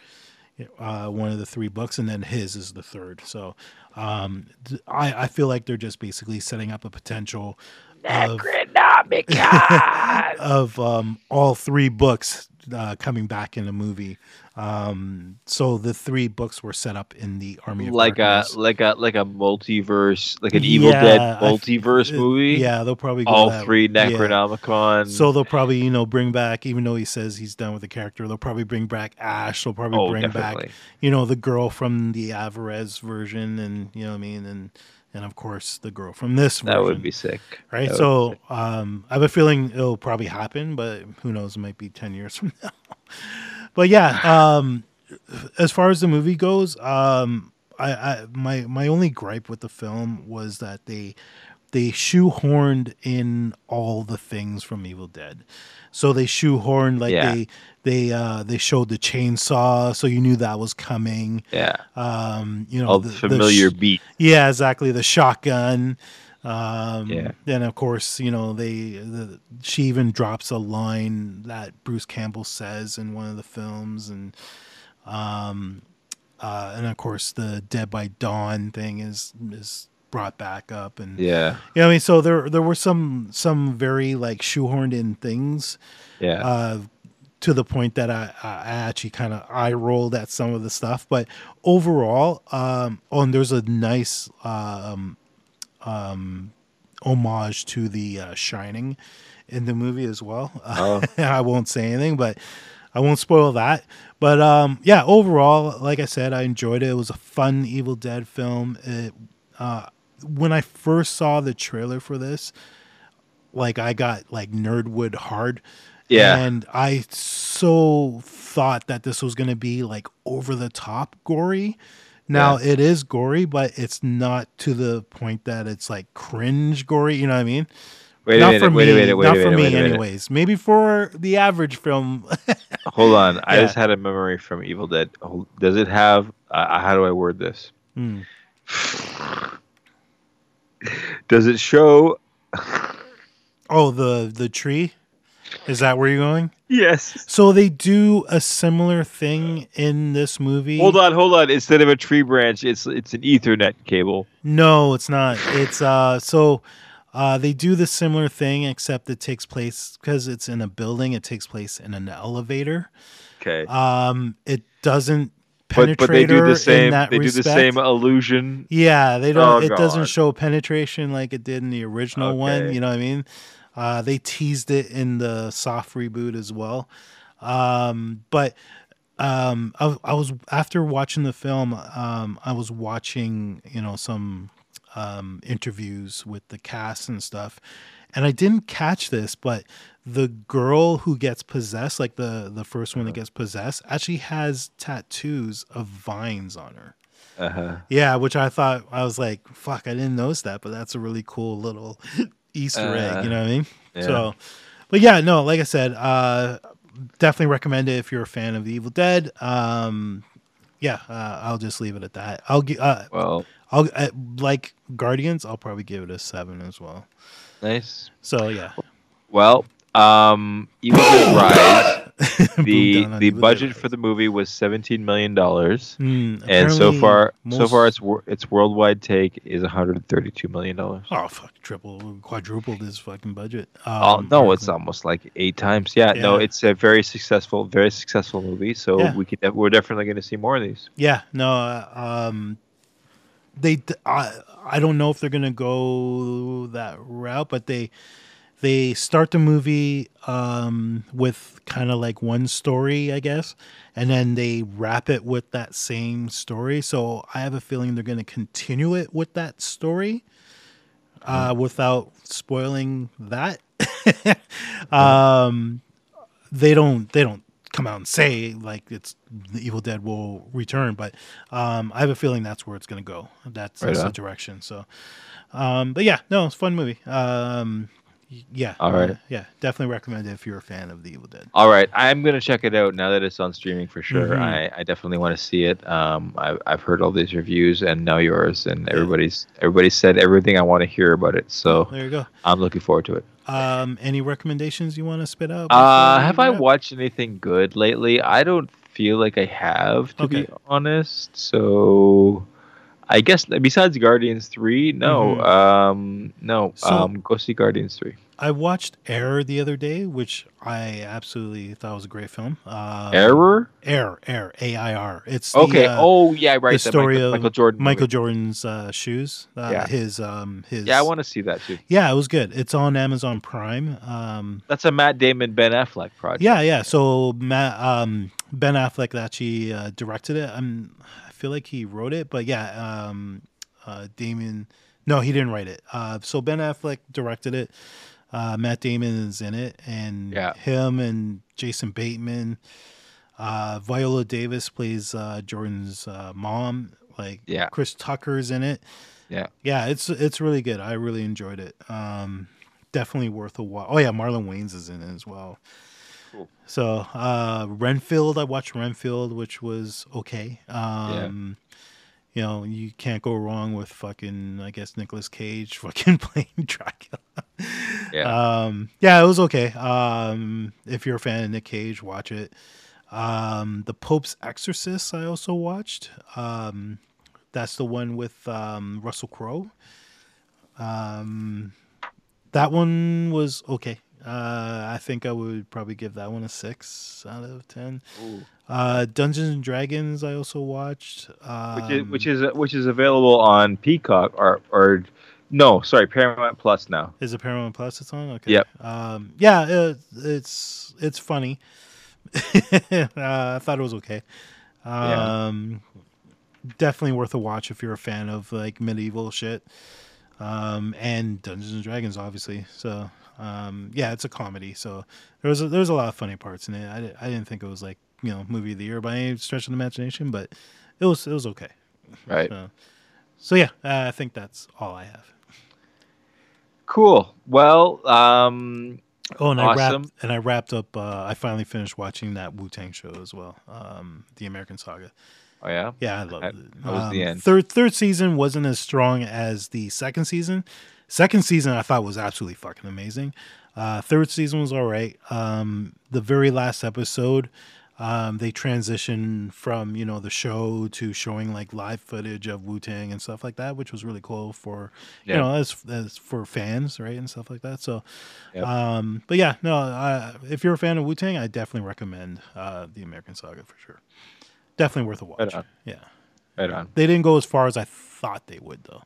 [SPEAKER 2] Uh, one of the three books, and then his is the third. So, um, I I feel like they're just basically setting up a potential
[SPEAKER 1] Necronomicon.
[SPEAKER 2] of um, all three books uh, coming back in a movie. Um, so the three books were set up in the Army of
[SPEAKER 1] like a like a like a multiverse, like an Evil Dead
[SPEAKER 2] Yeah, I f-
[SPEAKER 1] multiverse movie.
[SPEAKER 2] Yeah, they'll probably go
[SPEAKER 1] all
[SPEAKER 2] that-
[SPEAKER 1] three
[SPEAKER 2] yeah.
[SPEAKER 1] Necronomicon.
[SPEAKER 2] So they'll probably you know bring back, even though he says he's done with the character, they'll probably bring back Ash. They'll probably
[SPEAKER 1] oh,
[SPEAKER 2] bring
[SPEAKER 1] definitely.
[SPEAKER 2] back you know the girl from the Alvarez version, and you know what I mean, and and of course the girl from this version.
[SPEAKER 1] That would be sick.
[SPEAKER 2] right.
[SPEAKER 1] That
[SPEAKER 2] So um, I have a feeling it'll probably happen, but who knows? It might be ten years from now. but yeah, um, as far as the movie goes, um, I, I my my only gripe with the film was that they they shoehorned in all the things from Evil Dead. So they shoehorned like
[SPEAKER 1] Yeah.
[SPEAKER 2] they they uh, they showed the chainsaw, so you knew that was coming.
[SPEAKER 1] yeah,
[SPEAKER 2] Um, you know,
[SPEAKER 1] all the,
[SPEAKER 2] the
[SPEAKER 1] familiar
[SPEAKER 2] sh-
[SPEAKER 1] beat.
[SPEAKER 2] yeah, exactly. The shotgun. Um,
[SPEAKER 1] Yeah.
[SPEAKER 2] Then of course, you know they. The, she even drops a line that Bruce Campbell says in one of the films, and um, uh, and of course the Dead by Dawn thing is is brought back up, and
[SPEAKER 1] Yeah,
[SPEAKER 2] yeah, I mean, so there there were some some very like shoehorned in things
[SPEAKER 1] yeah,
[SPEAKER 2] uh, to the point that I, I actually kind of eye rolled at some of the stuff. But overall, um, oh, and there's a nice um, um, homage to the uh, Shining in the movie as well.
[SPEAKER 1] Oh.
[SPEAKER 2] I won't say anything, but I won't spoil that. But um, yeah, overall, like I said, I enjoyed it. It was a fun Evil Dead film. It, uh, when I first saw the trailer for this, like I got like Nerdwood hard.
[SPEAKER 1] Yeah.
[SPEAKER 2] And I so thought that this was going to be like over the top gory Now
[SPEAKER 1] Yeah.
[SPEAKER 2] it is gory, but it's not to the point that it's like cringe gory. You know what I mean?
[SPEAKER 1] Wait a
[SPEAKER 2] not
[SPEAKER 1] minute.
[SPEAKER 2] for
[SPEAKER 1] Wait
[SPEAKER 2] me.
[SPEAKER 1] a minute. Wait
[SPEAKER 2] not
[SPEAKER 1] a
[SPEAKER 2] for me,
[SPEAKER 1] minute.
[SPEAKER 2] anyways. Maybe for the average film.
[SPEAKER 1] Hold on. I just had a memory from Evil Dead. Does it have? Uh, how do I word this?
[SPEAKER 2] Hmm.
[SPEAKER 1] Does it show?
[SPEAKER 2] Oh, the the tree. Is that where you're going?
[SPEAKER 1] Yes.
[SPEAKER 2] So they do a similar thing in this movie.
[SPEAKER 1] Hold on. Hold on. Instead of a tree branch, it's it's an Ethernet cable.
[SPEAKER 2] No, it's not. It's uh so uh they do the similar thing except it takes place because it's in a building, it takes place in an elevator.
[SPEAKER 1] Okay.
[SPEAKER 2] Um it doesn't
[SPEAKER 1] but
[SPEAKER 2] penetrate
[SPEAKER 1] but they do the same. They do the same illusion.
[SPEAKER 2] Yeah, they don't.
[SPEAKER 1] Oh,
[SPEAKER 2] it doesn't show penetration like it did in the original one. You know what I mean? Uh, they teased it in the soft reboot as well. Um, but um, I, I was after watching the film. Um, I was watching you know some um, interviews with the cast and stuff, and I didn't catch this, but the girl who gets possessed, like the the first one that gets possessed, actually has tattoos of vines on her.
[SPEAKER 1] Uh huh.
[SPEAKER 2] Yeah, which I thought I was like, fuck, I didn't notice that, but that's a really cool little Easter egg, you know what I mean?
[SPEAKER 1] yeah.
[SPEAKER 2] So, but yeah, no, like I said, uh, definitely recommend it if you're a fan of the Evil Dead. Um, yeah, uh, I'll just leave it at that. I'll give, uh,
[SPEAKER 1] Well,
[SPEAKER 2] I'll uh, like Guardians. I'll probably give it a seven as well.
[SPEAKER 1] nice.
[SPEAKER 2] So yeah,
[SPEAKER 1] Well, um, Evil Dead Rise. The the budget for the movie was seventeen million dollars,
[SPEAKER 2] Hmm,
[SPEAKER 1] and so far, so far its its worldwide take is one hundred thirty two million dollars.
[SPEAKER 2] oh fuck, triple, quadrupled his fucking budget.
[SPEAKER 1] Oh
[SPEAKER 2] Um,
[SPEAKER 1] no, it's almost like eight times. Yeah, no, it's a very successful, very successful movie. So
[SPEAKER 2] Yeah.
[SPEAKER 1] we could, we're definitely going to see more of these.
[SPEAKER 2] Yeah, no, uh, um, they, I, I don't know if they're gonna go that route, but they, they start the movie um, with kind of like one story, I guess, and then they wrap it with that same story. So I have a feeling they're gonna continue it with that story, uh, without spoiling that. um, they don't they don't come out and say like it's the Evil Dead will return, but um, I have a feeling that's where it's going to go. That's,
[SPEAKER 1] Right
[SPEAKER 2] that's the direction. So, um, but yeah, no, it's a fun movie. Um, yeah,
[SPEAKER 1] All right.
[SPEAKER 2] yeah, definitely recommend it if you're a fan of the Evil Dead.
[SPEAKER 1] All right, I'm going to check it out now that it's on streaming for sure.
[SPEAKER 2] Mhm.
[SPEAKER 1] I, I definitely want to see it. Um, I've, I've heard all these reviews and now yours, and everybody's everybody said everything I want to hear about it. So
[SPEAKER 2] There you go.
[SPEAKER 1] I'm looking forward to it.
[SPEAKER 2] Um, any recommendations you want to spit out?
[SPEAKER 1] Uh, have I watched anything good lately? I don't feel like I have, to be honest. So, I guess besides Guardians Three, no,
[SPEAKER 2] Mhm.
[SPEAKER 1] um, no,
[SPEAKER 2] So-
[SPEAKER 1] um, go see Guardians Three.
[SPEAKER 2] I watched Air the other day, which I absolutely thought was a great film. Um,
[SPEAKER 1] Error.
[SPEAKER 2] Air, Air, A I R. It's the,
[SPEAKER 1] Okay.
[SPEAKER 2] uh,
[SPEAKER 1] oh yeah, right.
[SPEAKER 2] the story
[SPEAKER 1] Michael,
[SPEAKER 2] of
[SPEAKER 1] Michael Jordan.
[SPEAKER 2] Michael
[SPEAKER 1] movie.
[SPEAKER 2] Jordan's uh, shoes. Uh,
[SPEAKER 1] Yeah.
[SPEAKER 2] His um his.
[SPEAKER 1] Yeah, I want to see that too.
[SPEAKER 2] Yeah, it was good. It's on Amazon Prime. Um,
[SPEAKER 1] That's a Matt Damon Ben Affleck project.
[SPEAKER 2] yeah, yeah. So Matt, um, Ben Affleck actually uh, directed it. I'm, feel like he wrote it, but yeah, um, uh, Damon. No, he didn't write it. Uh, so Ben Affleck directed it. Uh, Matt Damon is in it, and
[SPEAKER 1] Yeah.
[SPEAKER 2] him and Jason Bateman. Uh, Viola Davis plays uh, Jordan's uh, mom. Like
[SPEAKER 1] Yeah.
[SPEAKER 2] Chris Tucker's in it.
[SPEAKER 1] Yeah.
[SPEAKER 2] Yeah, it's it's really good. I really enjoyed it. Um, definitely worth a watch. Oh yeah, Marlon Wayans is in it as well.
[SPEAKER 1] Cool.
[SPEAKER 2] So uh, Renfield, I watched Renfield, which was okay. Um, You know, you can't go wrong with fucking, I guess, Nicolas Cage fucking playing Dracula.
[SPEAKER 1] Yeah.
[SPEAKER 2] Um, yeah, it was okay. Um, if you're a fan of Nick Cage, watch it. Um, the Pope's Exorcist, I also watched. Um, that's the one with um, Russell Crowe. Um, that one was okay. Uh, I think I would probably give that one a six out of ten. Uh, Dungeons and Dragons, I also watched. Um,
[SPEAKER 1] which is which is which is available on Peacock or or no, sorry, Paramount Plus now.
[SPEAKER 2] Is it Paramount Plus it's on? Okay.
[SPEAKER 1] Yep.
[SPEAKER 2] Um, yeah, uh, it's it's funny. uh, I thought it was okay.
[SPEAKER 1] Yeah.
[SPEAKER 2] Um, Definitely worth a watch if you're a fan of like medieval shit. Um, and Dungeons and Dragons, obviously. So um, yeah, it's a comedy. So there was a, there was a lot of funny parts in it. I, I didn't think it was like you know movie of the year by any stretch of the imagination, but it was it was okay.
[SPEAKER 1] Right.
[SPEAKER 2] So, so yeah, uh, I think that's all I have.
[SPEAKER 1] Cool. Well, um,
[SPEAKER 2] Oh, and
[SPEAKER 1] Awesome.
[SPEAKER 2] I wrapped and I wrapped up. Uh, I finally finished watching that Wu Tang show as well, um, the American Saga.
[SPEAKER 1] Oh yeah.
[SPEAKER 2] Yeah, I loved it.
[SPEAKER 1] how was the
[SPEAKER 2] Um,
[SPEAKER 1] end?
[SPEAKER 2] Third third season wasn't as strong as the second season. Second season I thought was absolutely fucking amazing. Uh, third season was all right. Um, the very last episode, um, they transitioned from you know the show to showing like live footage of Wu Tang and stuff like that, which was really cool for you know as as for fans, right, and stuff like that. So,
[SPEAKER 1] Yep.
[SPEAKER 2] um, but yeah, no, I, if you're a fan of Wu Tang, I definitely recommend uh, the American Saga for sure. Definitely worth a watch.
[SPEAKER 1] on.
[SPEAKER 2] Yeah.
[SPEAKER 1] Right on.
[SPEAKER 2] They didn't go as far as I thought they would, though.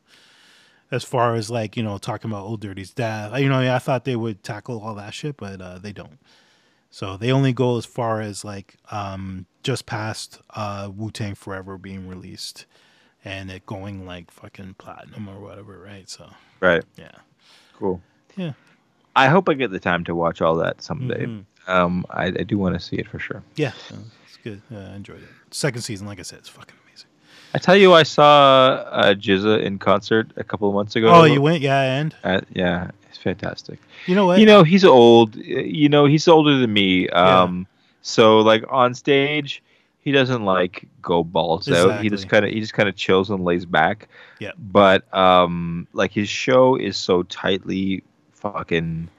[SPEAKER 2] As far as like you know, talking about Old Dirty's dad, you know, I thought they would tackle all that shit, but uh, they don't. So they only go as far as like um, just past uh, Wu Tang Forever being released, and it going like fucking platinum or whatever, right? So
[SPEAKER 1] Right.
[SPEAKER 2] yeah,
[SPEAKER 1] Cool.
[SPEAKER 2] yeah,
[SPEAKER 1] I hope I get the time to watch all that someday.
[SPEAKER 2] Mhm.
[SPEAKER 1] Um, I, I do want to see it for sure.
[SPEAKER 2] yeah, good. Uh, I enjoyed it. Second season, like I said, it's fucking amazing.
[SPEAKER 1] I tell you, I saw uh, GZA in concert a couple of months ago.
[SPEAKER 2] Oh, you went, yeah, and
[SPEAKER 1] Uh, yeah, it's fantastic.
[SPEAKER 2] you know what?
[SPEAKER 1] You know, he's old. You know, he's older than me. Um, so like on stage, he doesn't like go balls out. He just kind of he just kind of chills and lays back.
[SPEAKER 2] Yeah.
[SPEAKER 1] But um, like his show is so tightly fucking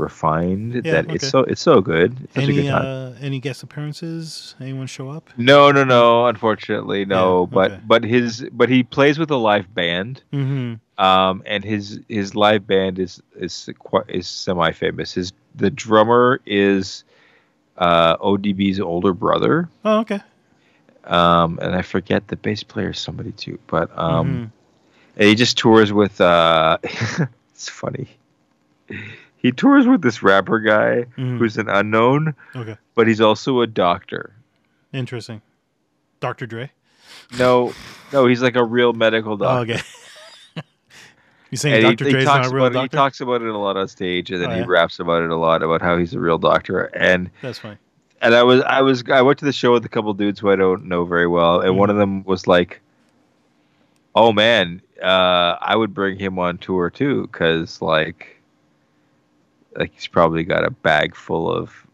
[SPEAKER 1] refined
[SPEAKER 2] Yeah,
[SPEAKER 1] that it's so it's so good. It's such a good
[SPEAKER 2] any
[SPEAKER 1] time.
[SPEAKER 2] uh, any guest appearances? Anyone show up?
[SPEAKER 1] No, no, no. Unfortunately, no.
[SPEAKER 2] Yeah,
[SPEAKER 1] but
[SPEAKER 2] okay.
[SPEAKER 1] but his but he plays with a live band.
[SPEAKER 2] Mm-hmm.
[SPEAKER 1] Um, and his his live band is is quite is semi famous. His the drummer is uh, ODB's older brother.
[SPEAKER 2] Oh, okay.
[SPEAKER 1] Um, and I forget the bass player is somebody too. But um,
[SPEAKER 2] Mhm.
[SPEAKER 1] and he just tours with. Uh, it's funny. He tours with this rapper guy
[SPEAKER 2] Mhm.
[SPEAKER 1] who's an unknown,
[SPEAKER 2] Okay.
[SPEAKER 1] but he's also a doctor.
[SPEAKER 2] Interesting. Dr. Dre.
[SPEAKER 1] No, no, he's like a real medical
[SPEAKER 2] Oh,
[SPEAKER 1] doctor.
[SPEAKER 2] okay. you saying
[SPEAKER 1] and
[SPEAKER 2] Dr.
[SPEAKER 1] he,
[SPEAKER 2] Dre's not a real
[SPEAKER 1] about it, he talks about it a lot on stage, and then
[SPEAKER 2] Oh,
[SPEAKER 1] he
[SPEAKER 2] yeah?
[SPEAKER 1] raps about it a lot about how he's a real doctor. And
[SPEAKER 2] That's fine.
[SPEAKER 1] and I was I was I went to the show with a couple dudes who I don't know very well, and
[SPEAKER 2] Mhm.
[SPEAKER 1] one of them was like, "Oh man, uh, I would bring him on tour too, because like, like he's probably got a bag full of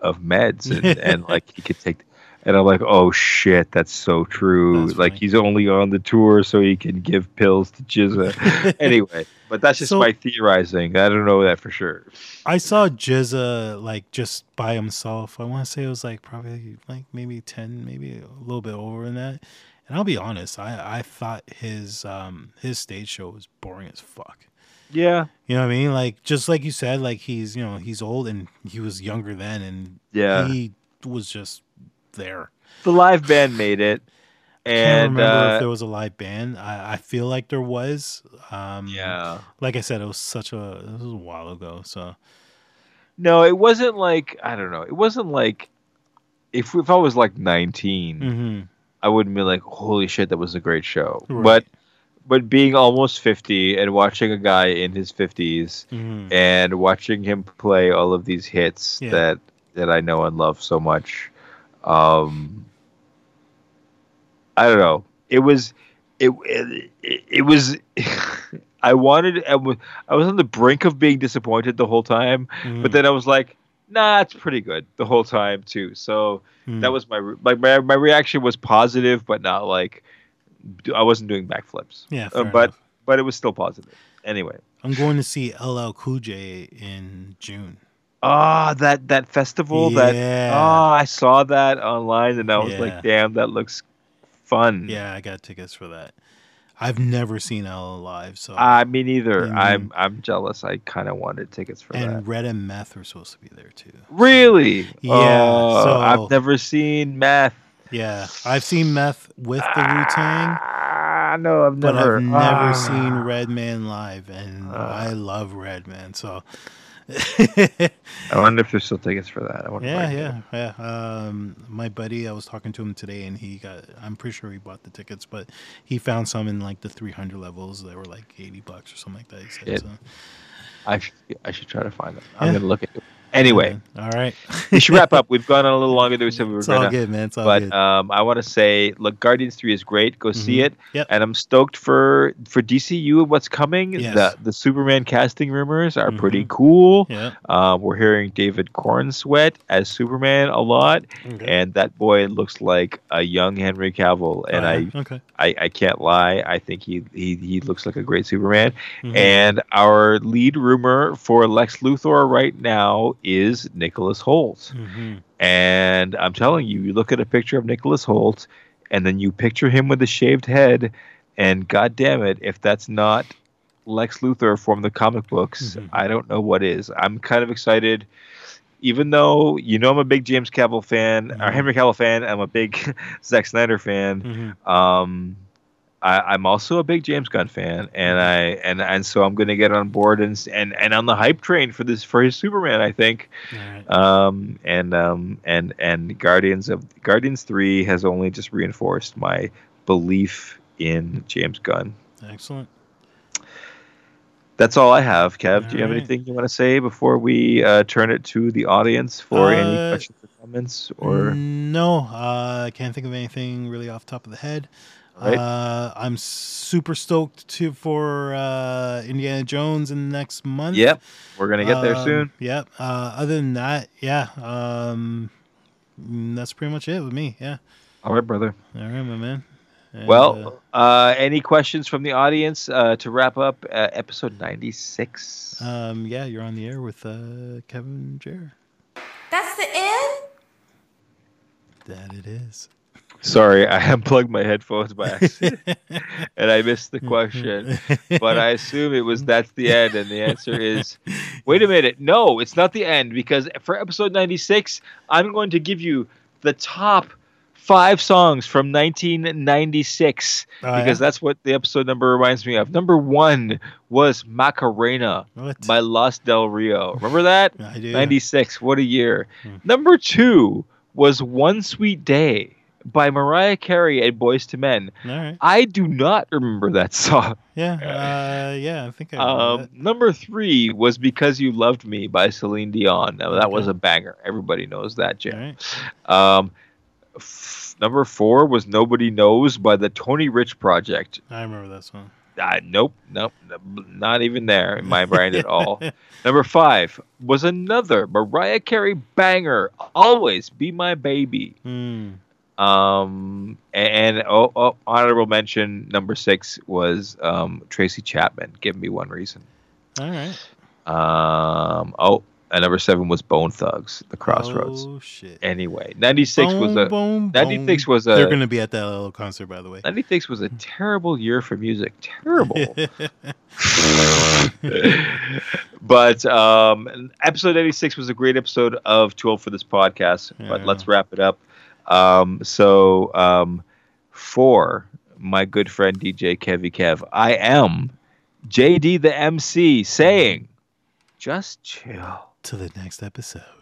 [SPEAKER 1] of meds, and, and like he could take." And I'm like, "Oh shit, that's so true.
[SPEAKER 2] That's
[SPEAKER 1] like
[SPEAKER 2] funny.
[SPEAKER 1] he's only on the tour so he can give pills to GZA." anyway, but that's just
[SPEAKER 2] So-
[SPEAKER 1] my theorizing. I don't know that for sure.
[SPEAKER 2] I saw GZA like just by himself. I want to say it was like probably like maybe 10, maybe a little bit over than that. And I'll be honest, I, I thought his um his stage show was boring as fuck.
[SPEAKER 1] Yeah,
[SPEAKER 2] You know what I mean? Like just like you said, like he's you know he's old and he was younger then, and
[SPEAKER 1] yeah.
[SPEAKER 2] he was just there.
[SPEAKER 1] the live band made it,
[SPEAKER 2] I
[SPEAKER 1] Can't
[SPEAKER 2] remember
[SPEAKER 1] uh,
[SPEAKER 2] if there was a live band. I, I feel like there was. Um,
[SPEAKER 1] yeah,
[SPEAKER 2] Like I said, it was such a this was a while ago. So
[SPEAKER 1] no, it wasn't like I don't know. It wasn't like if if I was like 19,
[SPEAKER 2] hmm
[SPEAKER 1] I wouldn't be like, holy shit, that was a great show.
[SPEAKER 2] Right.
[SPEAKER 1] But but being almost 50 and watching a guy in his 50s
[SPEAKER 2] hmm
[SPEAKER 1] and watching him play all of these hits
[SPEAKER 2] Yeah.
[SPEAKER 1] that that I know and love so much, um, I don't know. It was it it, it was. I wanted. I was, I was on the brink of being disappointed the whole time,
[SPEAKER 2] Mm-hmm.
[SPEAKER 1] but then I was like, "Nah, it's pretty good the whole time too." So that was my like my my reaction was positive, but not like I wasn't doing backflips.
[SPEAKER 2] yeah.
[SPEAKER 1] Uh, but
[SPEAKER 2] enough.
[SPEAKER 1] but it was still positive. Anyway,
[SPEAKER 2] I'm going to see LL Cool J in June.
[SPEAKER 1] ah, that that festival that
[SPEAKER 2] Yeah.
[SPEAKER 1] oh, I saw that online and I was
[SPEAKER 2] Yeah.
[SPEAKER 1] like, "Damn, that looks fun."
[SPEAKER 2] Yeah, I got tickets for that. I've never seen LL live, so
[SPEAKER 1] Uh, me neither.
[SPEAKER 2] Mhm.
[SPEAKER 1] I'm I'm jealous. I kind of wanted tickets for
[SPEAKER 2] and
[SPEAKER 1] that.
[SPEAKER 2] Red and Meth are supposed to be there too.
[SPEAKER 1] Really?
[SPEAKER 2] Yeah,
[SPEAKER 1] Oh,
[SPEAKER 2] so-
[SPEAKER 1] I've never seen Meth.
[SPEAKER 2] Yeah, I've seen Meth with the Wu Tang,
[SPEAKER 1] Ah, no, I've never, but.
[SPEAKER 2] I've never
[SPEAKER 1] ah.
[SPEAKER 2] seen Redman live, and
[SPEAKER 1] Ah.
[SPEAKER 2] I love Redman. So
[SPEAKER 1] I wonder if there's still tickets for that. I
[SPEAKER 2] yeah,
[SPEAKER 1] can get
[SPEAKER 2] yeah, yeah. Um, my buddy, I was talking to him today, and he got. I'm pretty sure he bought the tickets, but he found some in like the 300 levels that were like 80 bucks or something like that. He said. So.
[SPEAKER 1] I should I should try to find them. I'm
[SPEAKER 2] Yeah.
[SPEAKER 1] gonna look at it. Anyway,
[SPEAKER 2] all right.
[SPEAKER 1] we should wrap up. We've gone on a little longer than we said we were going to.
[SPEAKER 2] It's all good, man. It's all
[SPEAKER 1] But
[SPEAKER 2] good.
[SPEAKER 1] um, I want to say, look, Guardians Three is great. Go see
[SPEAKER 2] Mhm.
[SPEAKER 1] it.
[SPEAKER 2] Yep.
[SPEAKER 1] And I'm stoked for for DCU and what's coming.
[SPEAKER 2] Yes.
[SPEAKER 1] The the Superman casting rumors are pretty
[SPEAKER 2] Mhm.
[SPEAKER 1] cool.
[SPEAKER 2] yeah.
[SPEAKER 1] Um, we're hearing David Corenswet as Superman a lot,
[SPEAKER 2] Okay.
[SPEAKER 1] and that boy looks like a young Henry Cavill. And
[SPEAKER 2] Oh,
[SPEAKER 1] I,
[SPEAKER 2] okay.
[SPEAKER 1] I, I can't lie. I think he, he he looks like a great Superman.
[SPEAKER 2] Mhm.
[SPEAKER 1] And our lead rumor for Lex Luthor right now is Nicholas Hoult.
[SPEAKER 2] Mhm.
[SPEAKER 1] And I'm telling you, you look at a picture of Nicholas Hoult, and then you picture him with a shaved head, and god damn it, if that's not Lex Luthor from the comic books,
[SPEAKER 2] Mhm.
[SPEAKER 1] I don't know what is. I'm kind of excited. Even though you know I'm a big James Cavill fan, or
[SPEAKER 2] Mhm.
[SPEAKER 1] Henry Cavill fan, I'm a big Zack Snyder fan.
[SPEAKER 2] Mhm.
[SPEAKER 1] Um, I, I'm also a big James Gunn fan, and I and and so I'm gonna get on board and and and on the hype train for this for his Superman. I think,
[SPEAKER 2] All right.
[SPEAKER 1] um, and um, and and Guardians of Guardians Three has only just reinforced my belief in James Gunn.
[SPEAKER 2] Excellent.
[SPEAKER 1] That's all I have. Kev, do you have
[SPEAKER 2] All right.
[SPEAKER 1] anything you want to say before we uh, turn it to the audience for any
[SPEAKER 2] Uh,
[SPEAKER 1] questions or comments? Or
[SPEAKER 2] no, uh, I can't think of anything really off the top of the head.
[SPEAKER 1] Right.
[SPEAKER 2] Uh, I'm super stoked to for uh, Indiana Jones in the next month.
[SPEAKER 1] yep, we're gonna get there
[SPEAKER 2] Um,
[SPEAKER 1] soon.
[SPEAKER 2] Yep. Uh, other than that, yeah, um, that's pretty much it with me. Yeah.
[SPEAKER 1] All right, brother.
[SPEAKER 2] All right, my man. And, uh,
[SPEAKER 1] Well, uh, any questions from the audience uh, to wrap up uh, episode 96?
[SPEAKER 2] um, yeah, you're on the air with uh, Kevin Jer.
[SPEAKER 3] That's the end?
[SPEAKER 2] That it is.
[SPEAKER 1] Sorry, I unplugged my headphones by accident and I missed the question. But I assume it was that's the end, and the answer is wait a minute. No, it's not the end because for episode 96, I'm going to give you the top five songs from 1996
[SPEAKER 2] Oh,
[SPEAKER 1] because
[SPEAKER 2] yeah?
[SPEAKER 1] that's what the episode number reminds me of. Number one was Macarena
[SPEAKER 2] What?
[SPEAKER 1] by Los Del Rio. Remember that?
[SPEAKER 2] I do.
[SPEAKER 1] 96. What a year.
[SPEAKER 2] Hmm.
[SPEAKER 1] Number two was One Sweet Day by Mariah Carey and Boyz II Men.
[SPEAKER 2] Right.
[SPEAKER 1] I do not remember that song.
[SPEAKER 2] Yeah. Uh, yeah. I think I remember
[SPEAKER 1] Um, number three was Because You Loved Me by Celine Dion. Now, that was a banger. Everybody knows that,
[SPEAKER 2] that.
[SPEAKER 1] Jim.
[SPEAKER 2] All right.
[SPEAKER 1] Um, f- number four was Nobody Knows by the Tony Rich Project.
[SPEAKER 2] I remember this one.
[SPEAKER 1] Uh, nope, nope, not even there in my brain at all. Number five was another Mariah Carey banger, Always Be My Baby.
[SPEAKER 2] Hmm.
[SPEAKER 1] Um, and oh, oh, honorable mention number six was um, Tracy Chapman. Give me one reason.
[SPEAKER 2] All right.
[SPEAKER 1] Um, oh, and number seven was Bone Thugs, The Crossroads.
[SPEAKER 2] Oh shit.
[SPEAKER 1] Anyway, 96 was a 96
[SPEAKER 2] boom.
[SPEAKER 1] was
[SPEAKER 2] They're gonna be at that little concert, by the way.
[SPEAKER 1] 96 was a terrible year for music. Terrible. but um, episode 86 was a great episode of Tool for this podcast. But let's wrap it up. Um, so, um, for my good friend DJ Kevy Kev, I am JD the MC saying, just chill.
[SPEAKER 2] to the next episode.